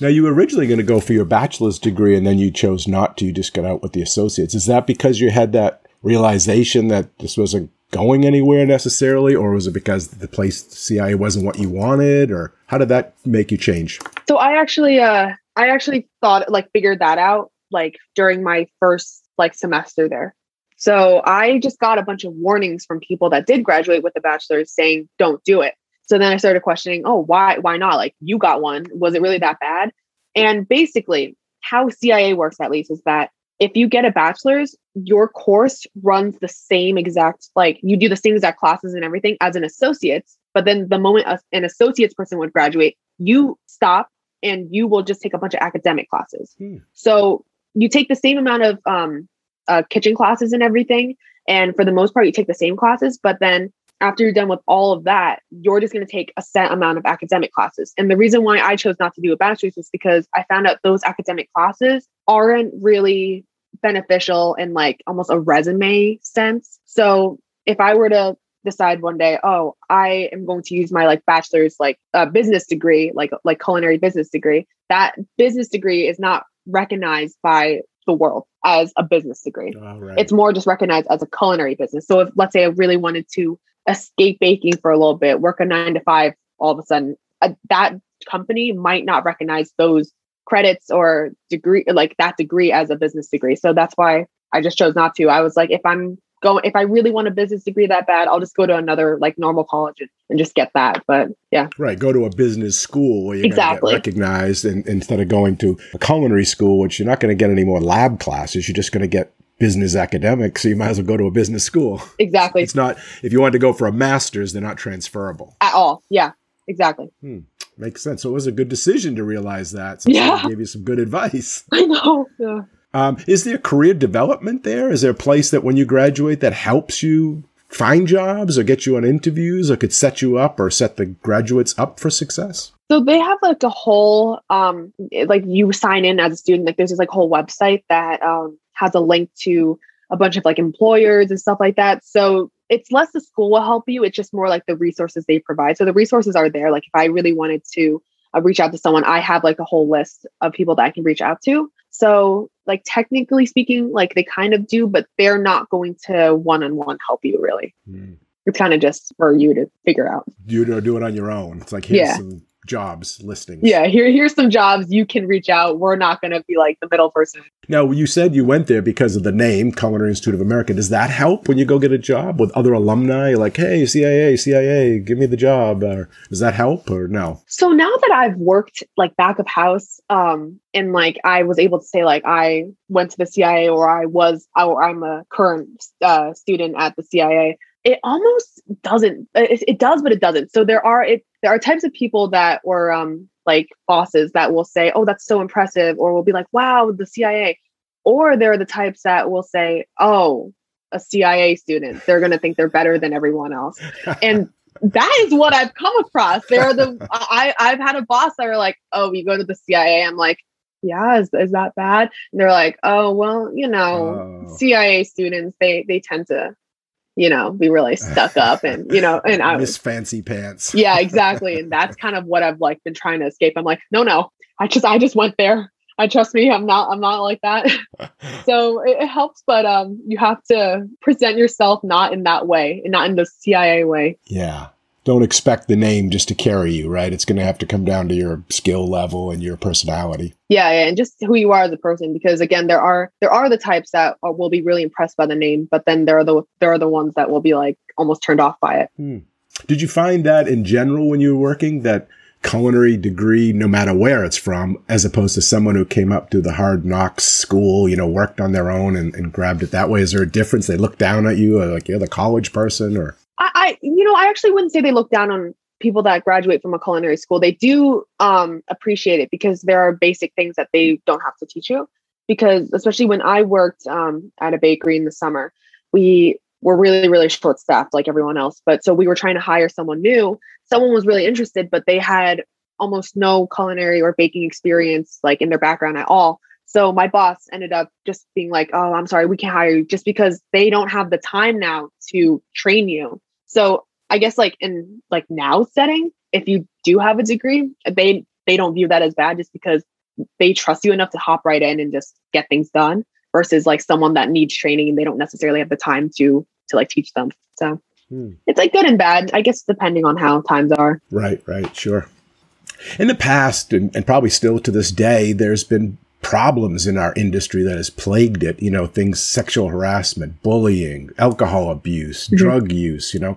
S1: Now, you were originally going to go for your bachelor's degree and then you chose not to. You just got out with the associates. Is that because you had that realization that this wasn't going anywhere necessarily, or was it because the place CIA wasn't what you wanted, or how did that make you change?
S2: So I actually, uh, I actually thought like figured that out like during my first like semester there. So I just got a bunch of warnings from people that did graduate with a bachelor's saying, don't do it. So then I started questioning, oh, why why not? Like you got one. Was it really that bad? And basically, how CIA works at least is that if you get a bachelor's, your course runs the same exact like you do the same exact classes and everything as an associate's, but then the moment an associate's person would graduate, you stop and you will just take a bunch of academic classes. Hmm. So you take the same amount of um, uh, kitchen classes and everything, and for the most part, you take the same classes, but then after you're done with all of that, you're just going to take a set amount of academic classes. And the reason why I chose not to do a bachelor's is because I found out those academic classes aren't really beneficial in like almost a resume sense. So if I were to decide one day, oh, I am going to use my like bachelor's like uh, business degree, like like culinary business degree, that business degree is not recognized by the world as a business degree.
S1: Right.
S2: It's more just recognized as a culinary business. So if let's say I really wanted to escape baking for a little bit, work a nine to five, all of a sudden uh, that company might not recognize those credits or degree like that degree as a business degree. So that's why I just chose not to. I was like, if I'm going, if I really want a business degree that bad, I'll just go to another like normal college and, and just get that. But yeah,
S1: right. Go to a business school where you're
S2: exactly.
S1: recognized, and instead of going to a culinary school, which you're not going to get any more lab classes, you're just going to get business academics. So you might as well go to a business school.
S2: Exactly.
S1: It's not if you want to go for a master's, they're not transferable
S2: at all. Yeah, exactly.
S1: Hmm. Makes sense. So it was a good decision to realize that. Somebody
S2: yeah.
S1: gave you some good advice.
S2: I know. Yeah.
S1: Um, is there career development there? Is there a place that when you graduate that helps you find jobs or get you on interviews or could set you up or set the graduates up for success?
S2: So they have like a whole um like you sign in as a student, like there's this like whole website that um has a link to a bunch of like employers and stuff like that. So it's less the school will help you, it's just more like the resources they provide. So the resources are there. Like if I really wanted to uh, reach out to someone, I have like a whole list of people that I can reach out to. So, like technically speaking, like they kind of do, but they're not going to one on one help you really. Mm. It's kind of just for you to figure out.
S1: You to do it on your own. It's like here's yeah. some jobs listings.
S2: Yeah, here here's some jobs you can reach out. We're not going to be like the middle person.
S1: Now, you said you went there because of the name Culinary Institute of America. Does that help when you go get a job with other alumni? Like, hey, CIA, CIA, give me the job. Or does that help or no?
S2: So now that I've worked like back of house, um, and like I was able to say like I went to the CIA or I was or I'm a current uh, student at the CIA it almost doesn't it, it, does but it doesn't. So there are it there are types of people that were um like bosses that will say oh that's so impressive or will be like wow the cia or there are the types that will say oh a cia student. They're going to think they're better than everyone else. And that is what i've come across. There are the i i've had a boss that are like oh you go to the cia i'm like yeah is, is that bad? And they're like oh well you know oh. cia students they they tend to you know, be really stuck up and, you know, and I
S1: was fancy pants.
S2: yeah, exactly. And that's kind of what I've like been trying to escape. I'm like, no, no, I just, I just went there. I trust me. I'm not, I'm not like that. so it, it, helps, but um, you have to present yourself not in that way and not in the CIA way.
S1: Yeah don't expect the name just to carry you, right? It's going to have to come down to your skill level and your personality.
S2: Yeah, yeah, and just who you are as a person. Because again, there are there are the types that are, will be really impressed by the name, but then there are the there are the ones that will be like almost turned off by it. Hmm.
S1: Did you find that in general when you were working that culinary degree, no matter where it's from, as opposed to someone who came up through the hard knocks school, you know, worked on their own and, and grabbed it that way? Is there a difference? They look down at you, like you're the college person, or
S2: I, I, you know, I actually wouldn't say they look down on people that graduate from a culinary school. They do um, appreciate it because there are basic things that they don't have to teach you. Because especially when I worked um, at a bakery in the summer, we were really, really short staffed like everyone else. But so we were trying to hire someone new. Someone was really interested, but they had almost no culinary or baking experience like in their background at all. So my boss ended up just being like, "Oh, I'm sorry, we can't hire you just because they don't have the time now to train you." So I guess like in like now setting, if you do have a degree, they they don't view that as bad just because they trust you enough to hop right in and just get things done versus like someone that needs training and they don't necessarily have the time to to like teach them. So hmm. it's like good and bad, I guess depending on how times are.
S1: Right, right, sure. In the past and, and probably still to this day, there's been problems in our industry that has plagued it. You know, things, sexual harassment, bullying, alcohol abuse, mm-hmm. drug use, you know,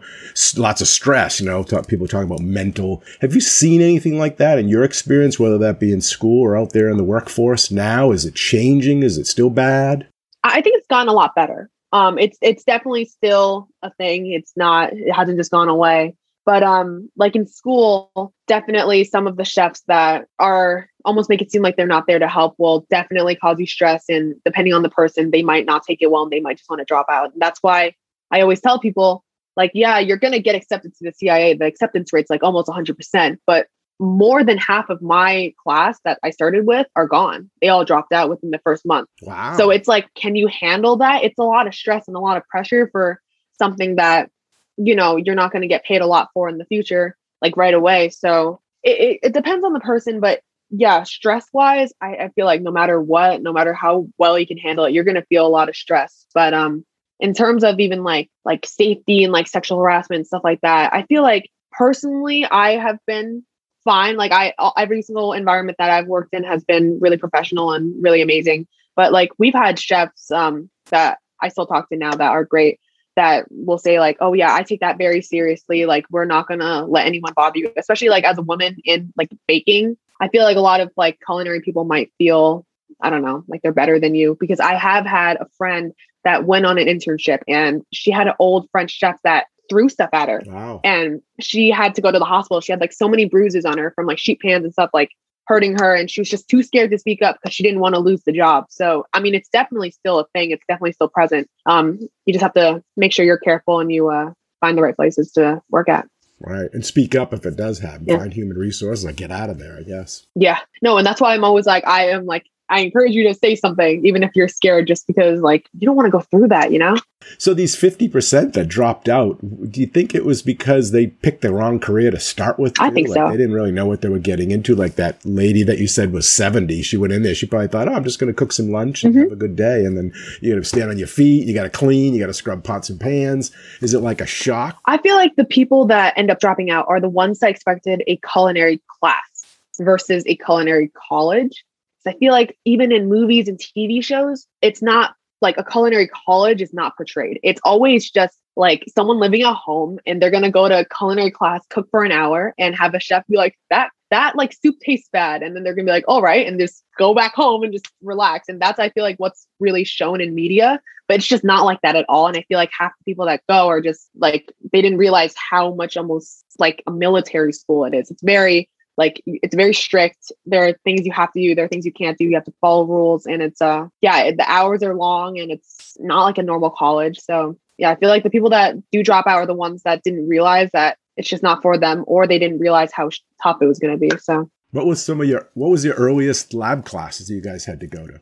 S1: lots of stress, you know, people talking about mental. Have you seen anything like that in your experience, whether that be in school or out there in the workforce now? Is it changing? Is it still bad?
S2: I think it's gotten a lot better. Um, it's, it's definitely still a thing. It's not, it hasn't just gone away. But um, like in school, definitely some of the chefs that are almost make it seem like they're not there to help will definitely cause you stress. And depending on the person, they might not take it well and they might just want to drop out. And that's why I always tell people, like, yeah, you're going to get accepted to the CIA. The acceptance rate's like almost 100%. But more than half of my class that I started with are gone. They all dropped out within the first month.
S1: Wow.
S2: So it's like, can you handle that? It's a lot of stress and a lot of pressure for something that you know you're not going to get paid a lot for in the future like right away so it, it, it, depends on the person but yeah, stress wise, I, I feel like no matter what, no matter how well you can handle it, you're gonna feel a lot of stress. But um, in terms of even like like safety and like sexual harassment and stuff like that, I feel like personally, I have been fine. Like I, every single environment that I've worked in has been really professional and really amazing. But like we've had chefs um, that I still talk to now that are great that will say like, oh yeah, I take that very seriously. Like we're not gonna let anyone bother you, especially like as a woman in like baking. I feel like a lot of like culinary people might feel, I don't know, like they're better than you because I have had a friend that went on an internship and she had an old French chef that threw stuff at her.
S1: Wow.
S2: And she had to go to the hospital. She had like so many bruises on her from like sheet pans and stuff like hurting her. And she was just too scared to speak up because she didn't want to lose the job. So, I mean, it's definitely still a thing. It's definitely still present. Um, you just have to make sure you're careful and you uh, find the right places to work at.
S1: Right. And speak up if it does happen. Yeah. Find human resources, like get out of there, I guess.
S2: Yeah. No, and that's why I'm always like, I am like I encourage you to say something, even if you're scared, just because like you don't want to go through that, you know?
S1: So these 50% that dropped out, do you think it was because they picked the wrong career to start with?
S2: I think
S1: like
S2: so.
S1: They didn't really know what they were getting into. Like that lady that you said was 70, she went in there, she probably thought, oh, I'm just going to cook some lunch and mm-hmm. have a good day. And then you got to stand on your feet, you got to clean, you got to scrub pots and pans. Is it like a shock?
S2: I feel like the people that end up dropping out are the ones that expected a culinary class versus a culinary college. I feel like even in movies and TV shows, it's not like a culinary college is not portrayed. It's always just like someone living at home and they're gonna go to a culinary class, cook for an hour, and have a chef be like, that that like soup tastes bad. And then they're gonna be like, all right, and just go back home and just relax. And that's I feel like what's really shown in media, but it's just not like that at all. And I feel like half the people that go are just like they didn't realize how much almost like a military school it is. It's very like it's very strict. There are things you have to do there are things you can't do you have to follow rules and it's uh yeah the hours are long and it's not like a normal college. So yeah i feel like the people that do drop out are the ones that didn't realize that it's just not for them or they didn't realize how tough it was going to be so.
S1: What was some of your what was your earliest lab classes that you guys had to go to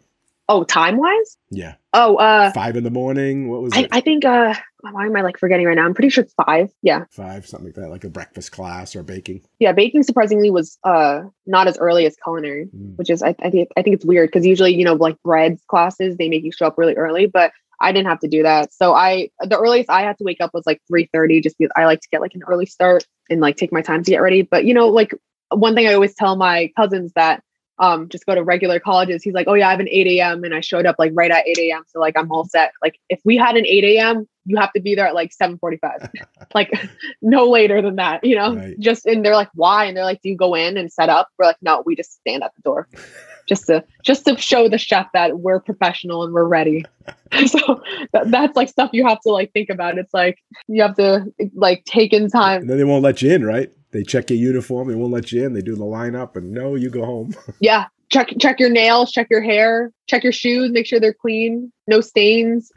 S2: Oh, time wise?
S1: Yeah.
S2: Oh, uh,
S1: five in the morning. What was
S2: I,
S1: it?
S2: I think. Uh, why am I like forgetting right now? I'm pretty sure it's five. Yeah.
S1: Five, something like that, like a breakfast class or baking.
S2: Yeah, baking surprisingly was uh not as early as culinary, mm. which is I, I think I think it's weird because usually you know like breads classes they make you show up really early, but I didn't have to do that. So I the earliest I had to wake up was like 3:30 just because I like to get like an early start and like take my time to get ready. But you know, like one thing I always tell my cousins that um just go to regular colleges. He's like oh yeah i have an 8 a.m and i showed up like right at 8 a.m so like i'm all set. Like if we had an 8 a.m you have to be there at like 7.45 like no later than that you know? Right. just and they're like why? And they're like do you go in and set up? We're like no we just stand at the door. Just to just to show the chef that we're professional and we're ready. So that, that's like stuff you have to like think about. It's like you have to like take in time.
S1: and then they won't let you in right they check your uniform. They won't let you in. They do the lineup, and no, you go home.
S2: yeah, check check your nails, check your hair, check your shoes, make sure they're clean, no stains.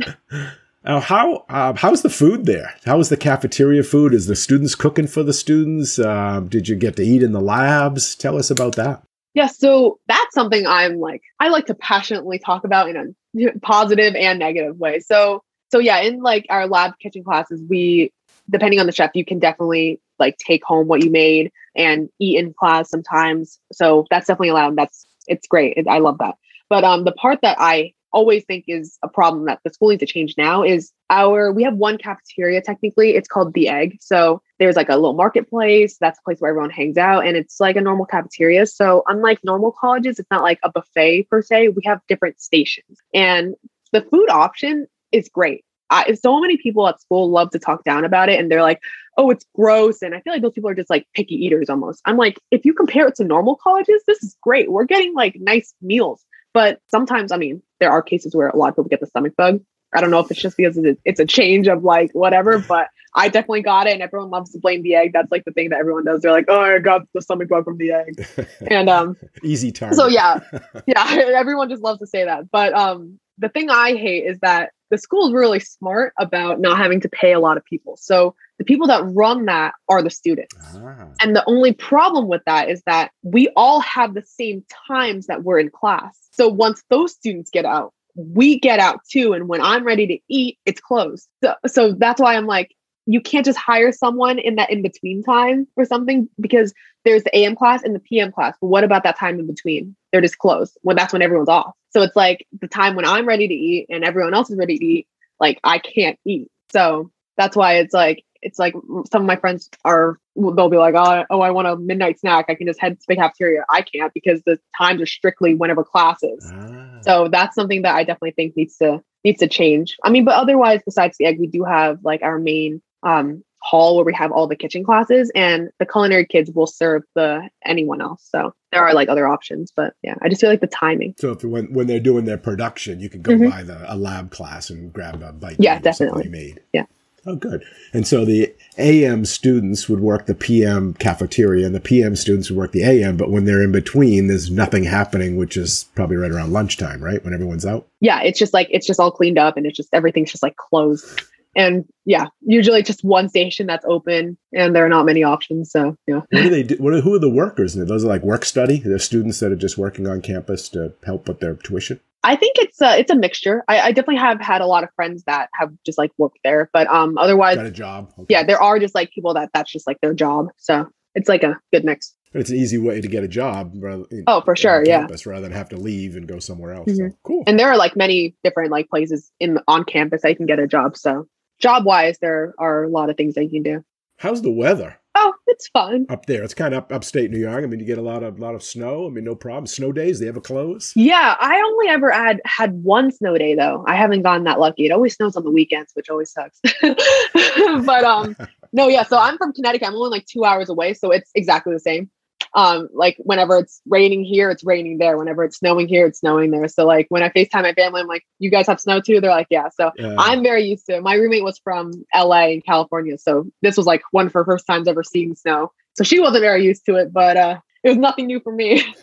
S1: Now, how uh, how's the food there? How is the cafeteria food? Is the students cooking for the students? Uh, did you get to eat in the labs? Tell us about that.
S2: Yeah, so that's something I'm like I like to passionately talk about in a positive and negative way. So so yeah, in like our lab kitchen classes, we depending on the chef, you can definitely like take home what you made and eat in class sometimes. So that's definitely allowed. That's it's great. I love that. But um, the part that I always think is a problem that the school needs to change now is our we have one cafeteria technically it's called the egg so there's like a little marketplace that's a place where everyone hangs out and it's like a normal cafeteria so unlike normal colleges it's not like a buffet per se we have different stations and the food option is great I, so many people at school love to talk down about it and they're like, oh, it's gross. And I feel like those people are just like picky eaters almost. I'm like, if you compare it to normal colleges, this is great. We're getting like nice meals. But sometimes, I mean, there are cases where a lot of people get the stomach bug. I don't know if it's just because it's a change of like whatever, but I definitely got it. And everyone loves to blame the egg. That's like the thing that everyone does. They're like, oh, I got the stomach bug from the egg. And um
S1: easy time.
S2: So yeah. Yeah. Everyone just loves to say that. But um the thing I hate is that the school is really smart about not having to pay a lot of people. So the people that run that are the students. Ah. And the only problem with that is that we all have the same times that we're in class. So once those students get out, we get out too. And when I'm ready to eat, it's closed. So, so that's why I'm like, you can't just hire someone in that in between time or something because there's the AM class and the PM class. But what about that time in between? They're just closed when that's when everyone's off. So it's like the time when I'm ready to eat and everyone else is ready to eat, like I can't eat. So that's why it's like it's like some of my friends are they'll be like oh, oh i want a midnight snack i can just head to the cafeteria i can't because the times are strictly whenever classes ah. so that's something that i definitely think needs to needs to change i mean but otherwise besides the egg we do have like our main um, hall where we have all the kitchen classes and the culinary kids will serve the anyone else so there are like other options but yeah i just feel like the timing
S1: so if when, when they're doing their production you can go mm-hmm. by the a lab class and grab a bite
S2: yeah definitely made
S1: yeah Oh, good. And so the AM students would work the PM cafeteria and the PM students would work the AM, but when they're in between, there's nothing happening, which is probably right around lunchtime, right? When everyone's out.
S2: Yeah. It's just like, it's just all cleaned up and it's just, everything's just like closed. And yeah, usually just one station that's open and there are not many options. So, yeah.
S1: What do they do? What are, who are the workers? Those are like work study? They're students that are just working on campus to help with their tuition?
S2: I think it's a, it's a mixture. I, I, definitely have had a lot of friends that have just like worked there, but um, otherwise,
S1: got a job.
S2: Okay. Yeah, there are just like people that that's just like their job. So it's like a good mix.
S1: it's an easy way to get a job. Rather,
S2: oh, for sure, yeah.
S1: Rather than have to leave and go somewhere else. Mm-hmm. So, cool.
S2: And there are like many different like places in on campus that you can get a job. So job wise, there are a lot of things that you can do.
S1: How's the weather?
S2: Oh, it's fun
S1: up there. It's kind of up upstate New York. I mean, you get a lot of lot of snow. I mean, no problem. Snow days they ever close?
S2: Yeah, I only ever had had one snow day though. I haven't gotten that lucky. It always snows on the weekends, which always sucks. but um, no, yeah. So I'm from Connecticut. I'm only like two hours away, so it's exactly the same um like whenever it's raining here it's raining there. Whenever it's snowing here it's snowing there. So like when i facetime my family i'm like you guys have snow too? They're like yeah. So yeah. i'm very used to it. My roommate was from la in california so this was like one of her first times ever seeing snow. So she wasn't very used to it but uh it was nothing new for me.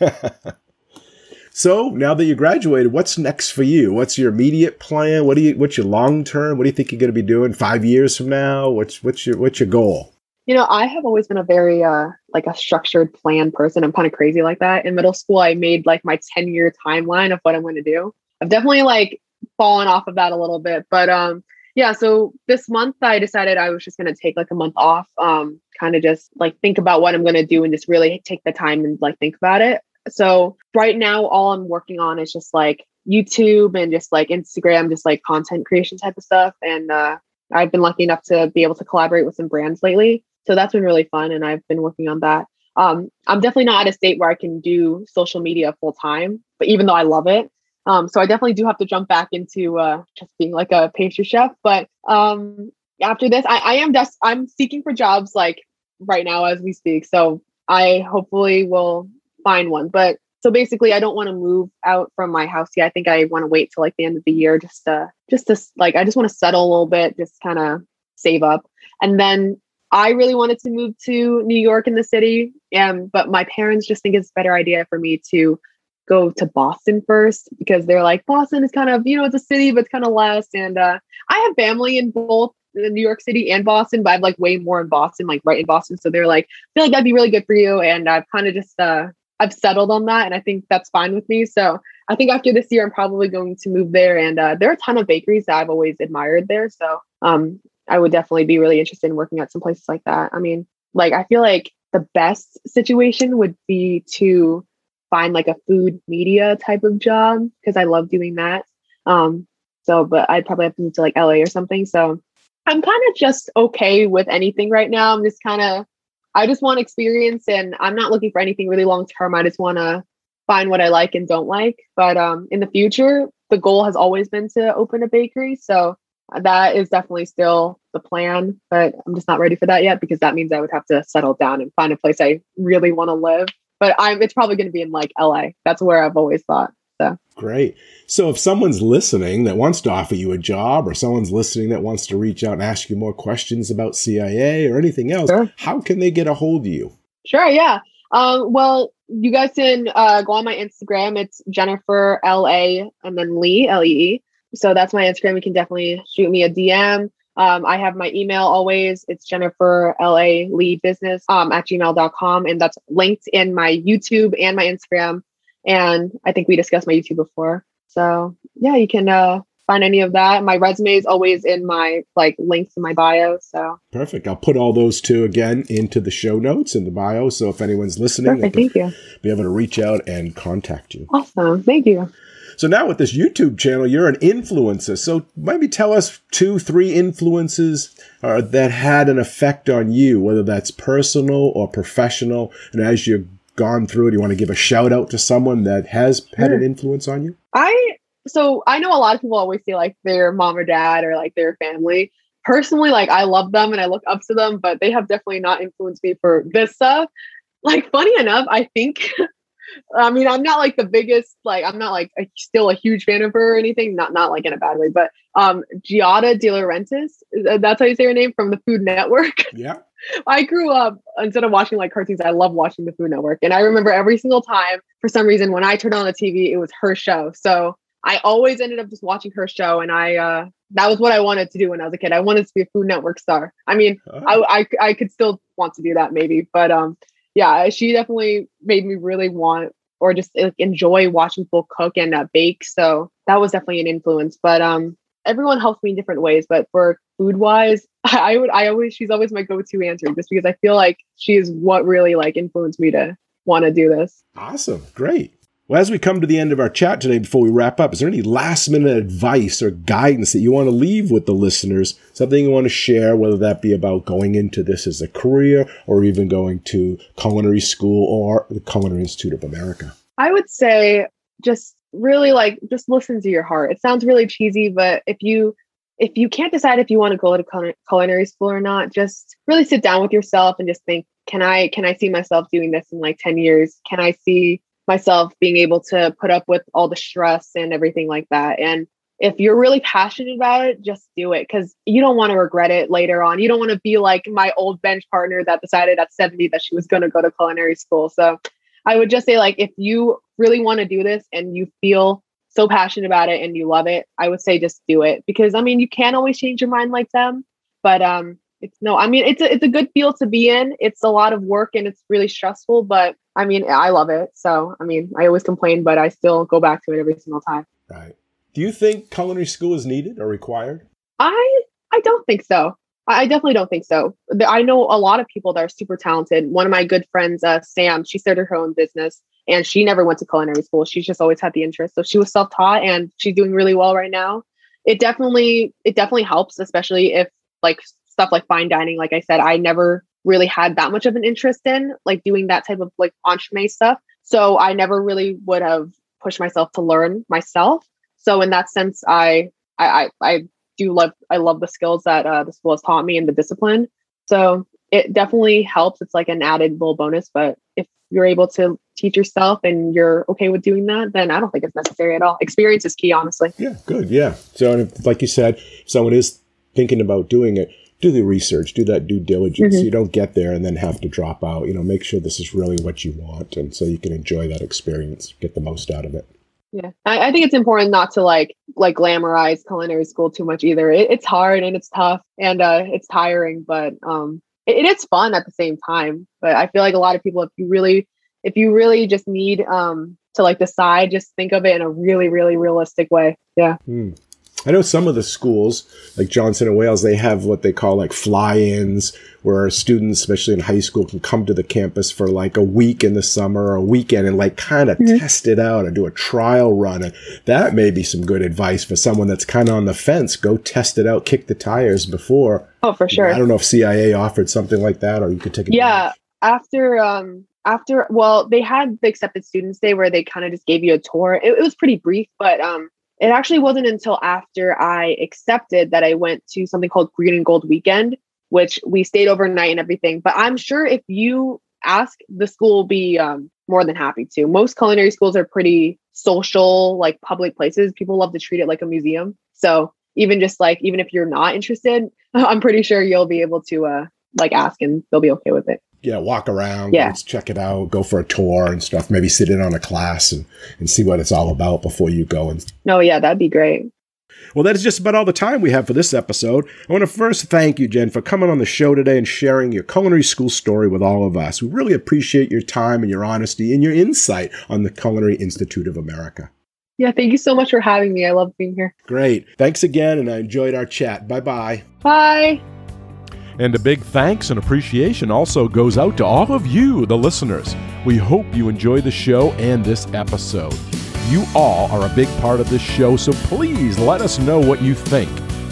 S1: So now that you graduated what's next for you? What's your immediate plan? What do you what's your long term? What do you think you're going to be doing five years from now? What's what's your what's your goal
S2: you know, I have always been a very uh like a structured plan person. I'm kind of crazy like that. In middle school, I made like my 10 year timeline of what I'm going to do. I've definitely like fallen off of that a little bit, but um yeah, so this month I decided I was just going to take like a month off, um kind of just like think about what I'm going to do and just really take the time and like think about it. So right now all I'm working on is just like YouTube and just like Instagram, just like content creation type of stuff and uh I've been lucky enough to be able to collaborate with some brands lately. So that's been really fun. And I've been working on that. Um, I'm definitely not at a state where I can do social media full time, but even though I love it. Um, so I definitely do have to jump back into uh, just being like a pastry chef. But um, after this, I, I am just I'm seeking for jobs like right now as we speak. So I hopefully will find one. But so basically, I don't want to move out from my house yet. I think I want to wait till like the end of the year just to just to like I just want to settle a little bit, just kind of save up, and then I really wanted to move to New York in the city, um, but my parents just think it's a better idea for me to go to Boston first because they're like Boston is kind of you know it's a city but it's kind of less. And uh, I have family in both New York City and Boston, but I'm like way more in Boston, like right in Boston. So they're like I feel like that'd be really good for you, and I've kind of just uh, I've settled on that, and I think that's fine with me. So I think after this year, I'm probably going to move there, and uh, there are a ton of bakeries that I've always admired there. So um, I would definitely be really interested in working at some places like that. I mean, like I feel like the best situation would be to find like a food media type of job because I love doing that. Um, so, but I'd probably have to move to like LA or something. So I'm kind of just okay with anything right now. I'm just kind of, I just want experience and I'm not looking for anything really long term. I just want to find what I like and don't like. But um, in the future, the goal has always been to open a bakery. So that is definitely still the plan, but I'm just not ready for that yet because that means I would have to settle down and find a place I really want to live. But I'm it's probably going to be in like LA. That's where I've always thought. So
S1: great. So if someone's listening that wants to offer you a job, or someone's listening that wants to reach out and ask you more questions about CIA or anything else, sure. how can they get a hold of you?
S2: Sure. Yeah. Um, well, you guys can uh, go on my Instagram. It's Jennifer L A and then Lee L E E so that's my Instagram. You can definitely shoot me a DM. Um, I have my email always. It's Jennifer LA Lee Business um, at gmail.com. And that's linked in my YouTube and my Instagram. And I think we discussed my YouTube before. So yeah, you can uh, find any of that. My resume is always in my like links in my bio. So
S1: perfect. I'll put all those two again into the show notes in the bio. So if anyone's listening,
S2: perfect. thank you.
S1: Be able to reach out and contact you.
S2: Awesome. Thank you.
S1: So now with this YouTube channel, you're an influencer. So maybe tell us two, three influences uh, that had an effect on you, whether that's personal or professional. And as you've gone through it, you want to give a shout out to someone that has had an influence on you?
S2: I so I know a lot of people always say like their mom or dad or like their family. Personally, like I love them and I look up to them, but they have definitely not influenced me for this stuff. Like funny enough, I think I mean, I'm not like the biggest, like, I'm not like a, still a huge fan of her or anything. Not, not like in a bad way, but um, Giada De Laurentiis, that's how you say her name from the Food Network.
S1: Yeah.
S2: I grew up instead of watching like cartoons, I love watching the Food Network. And I remember every single time, for some reason, when I turned on the TV, it was her show. So I always ended up just watching her show. And I, uh, that was what I wanted to do when I was a kid. I wanted to be a Food Network star. I mean, oh. I, I, I could still want to do that maybe, but um, yeah, she definitely made me really want or just like enjoy watching people cook and uh, bake. So that was definitely an influence. But um, everyone helps me in different ways. But for food wise, I would I always she's always my go to answer just because I feel like she is what really like influenced me to want to do this.
S1: Awesome, great. Well, as we come to the end of our chat today, before we wrap up, is there any last minute advice or guidance that you want to leave with the listeners? Something you want to share, whether that be about going into this as a career or even going to culinary school or the Culinary Institute of America?
S2: I would say just really like just listen to your heart. It sounds really cheesy, but if you if you can't decide if you want to go to culinary school or not, just really sit down with yourself and just think, can I can I see myself doing this in like 10 years? Can I see myself being able to put up with all the stress and everything like that. And if you're really passionate about it, just do it because you don't want to regret it later on. You don't want to be like my old bench partner that decided at 70 that she was going to go to culinary school. So I would just say, like, if you really want to do this and you feel so passionate about it and you love it, I would say just do it because I mean, you can't always change your mind like them, but um, it's no, I mean, it's a, it's a good field to be in. It's a lot of work and it's really stressful, but I mean, I love it. So, I mean, I always complain, but I still go back to it every single time.
S1: Right. Do you think culinary school is needed or required?
S2: I I don't think so. I definitely don't think so. I know a lot of people that are super talented. One of my good friends, uh, Sam, she started her own business and she never went to culinary school. She's just always had the interest. So she was self-taught and she's doing really well right now. It definitely, it definitely helps, especially if like stuff like fine dining. Like I said, I never really had that much of an interest in, like doing that type of like entremet stuff. So I never really would have pushed myself to learn myself. So in that sense, I I I, do love I love the skills that uh, the school has taught me and the discipline. So it definitely helps. It's like an added little bonus. But if you're able to teach yourself and you're okay with doing that, then I don't think it's necessary at all. Experience is key, honestly.
S1: Yeah, good. Yeah. So, like you said, someone is thinking about doing it, do the research, do that due diligence. Mm-hmm. you don't get there and then have to drop out. You know, make sure this is really what you want, and so you can enjoy that experience, get the most out of it.
S2: Yeah, I, I think it's important not to like like glamorize culinary school too much either. It, it's hard and it's tough and uh, it's tiring, but um, it, it is fun at the same time. But I feel like a lot of people, if you really, if you really just need um to like decide, just think of it in a really, really realistic way. Yeah.
S1: Mm. I know some of the schools, like Johnson and Wales, they have what they call like fly-ins, where students, especially in high school, can come to the campus for like a week in the summer or a weekend and like kind of mm-hmm. test it out and do a trial run. And that may be some good advice for someone that's kind of on the fence. Go test it out, kick the tires before.
S2: Oh, for sure.
S1: I don't know if CIA offered something like that, or you could take.
S2: Yeah, after um after well, they had the accepted students day where they kind of just gave you a tour. It, it was pretty brief, but um it actually wasn't until after I accepted that I went to something called Green and Gold Weekend, which we stayed overnight and everything. But I'm sure if you ask, the school will be um, more than happy to. Most culinary schools are pretty social, like public places. People love to treat it like a museum. So even just like, even if you're not interested, I'm pretty sure you'll be able to uh, like ask and they'll be okay with it
S1: yeah, walk around, yeah. let's check it out, go for a tour and stuff, maybe sit in on a class and, and see what it's all about before you go. And
S2: no, yeah, that'd be great.
S1: Well, that is just about all the time we have for this episode. I want to first thank you, Jen, for coming on the show today and sharing your culinary school story with all of us. We really appreciate your time and your honesty and your insight on the Culinary Institute of America.
S2: Yeah, thank you so much for having me. I love being here.
S5: Great. Thanks again, and I enjoyed our chat. Bye bye.
S2: Bye.
S1: And a big thanks and appreciation also goes out to all of you, the listeners. We hope you enjoy the show and this episode. You all are a big part of this show, so please let us know what you think.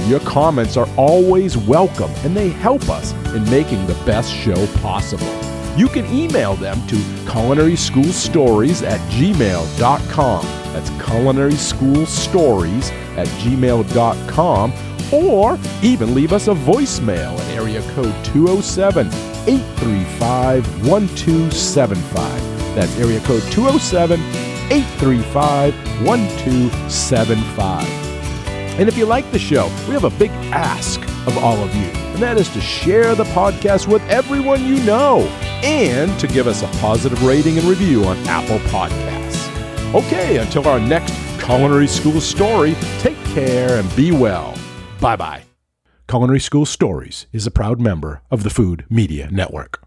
S1: Your comments are always welcome and they help us in making the best show possible. You can email them to culinaryschoolstories at gmail.com. That's culinaryschoolstories at gmail.com. Or even leave us a voicemail at area code 207 835 1275. That's area code 207 835 1275. And if you like the show, we have a big ask of all of you, and that is to share the podcast with everyone you know and to give us a positive rating and review on Apple Podcasts. Okay, until our next Culinary School story, take care and be well. Bye bye. Culinary School Stories is a proud member of the Food Media Network.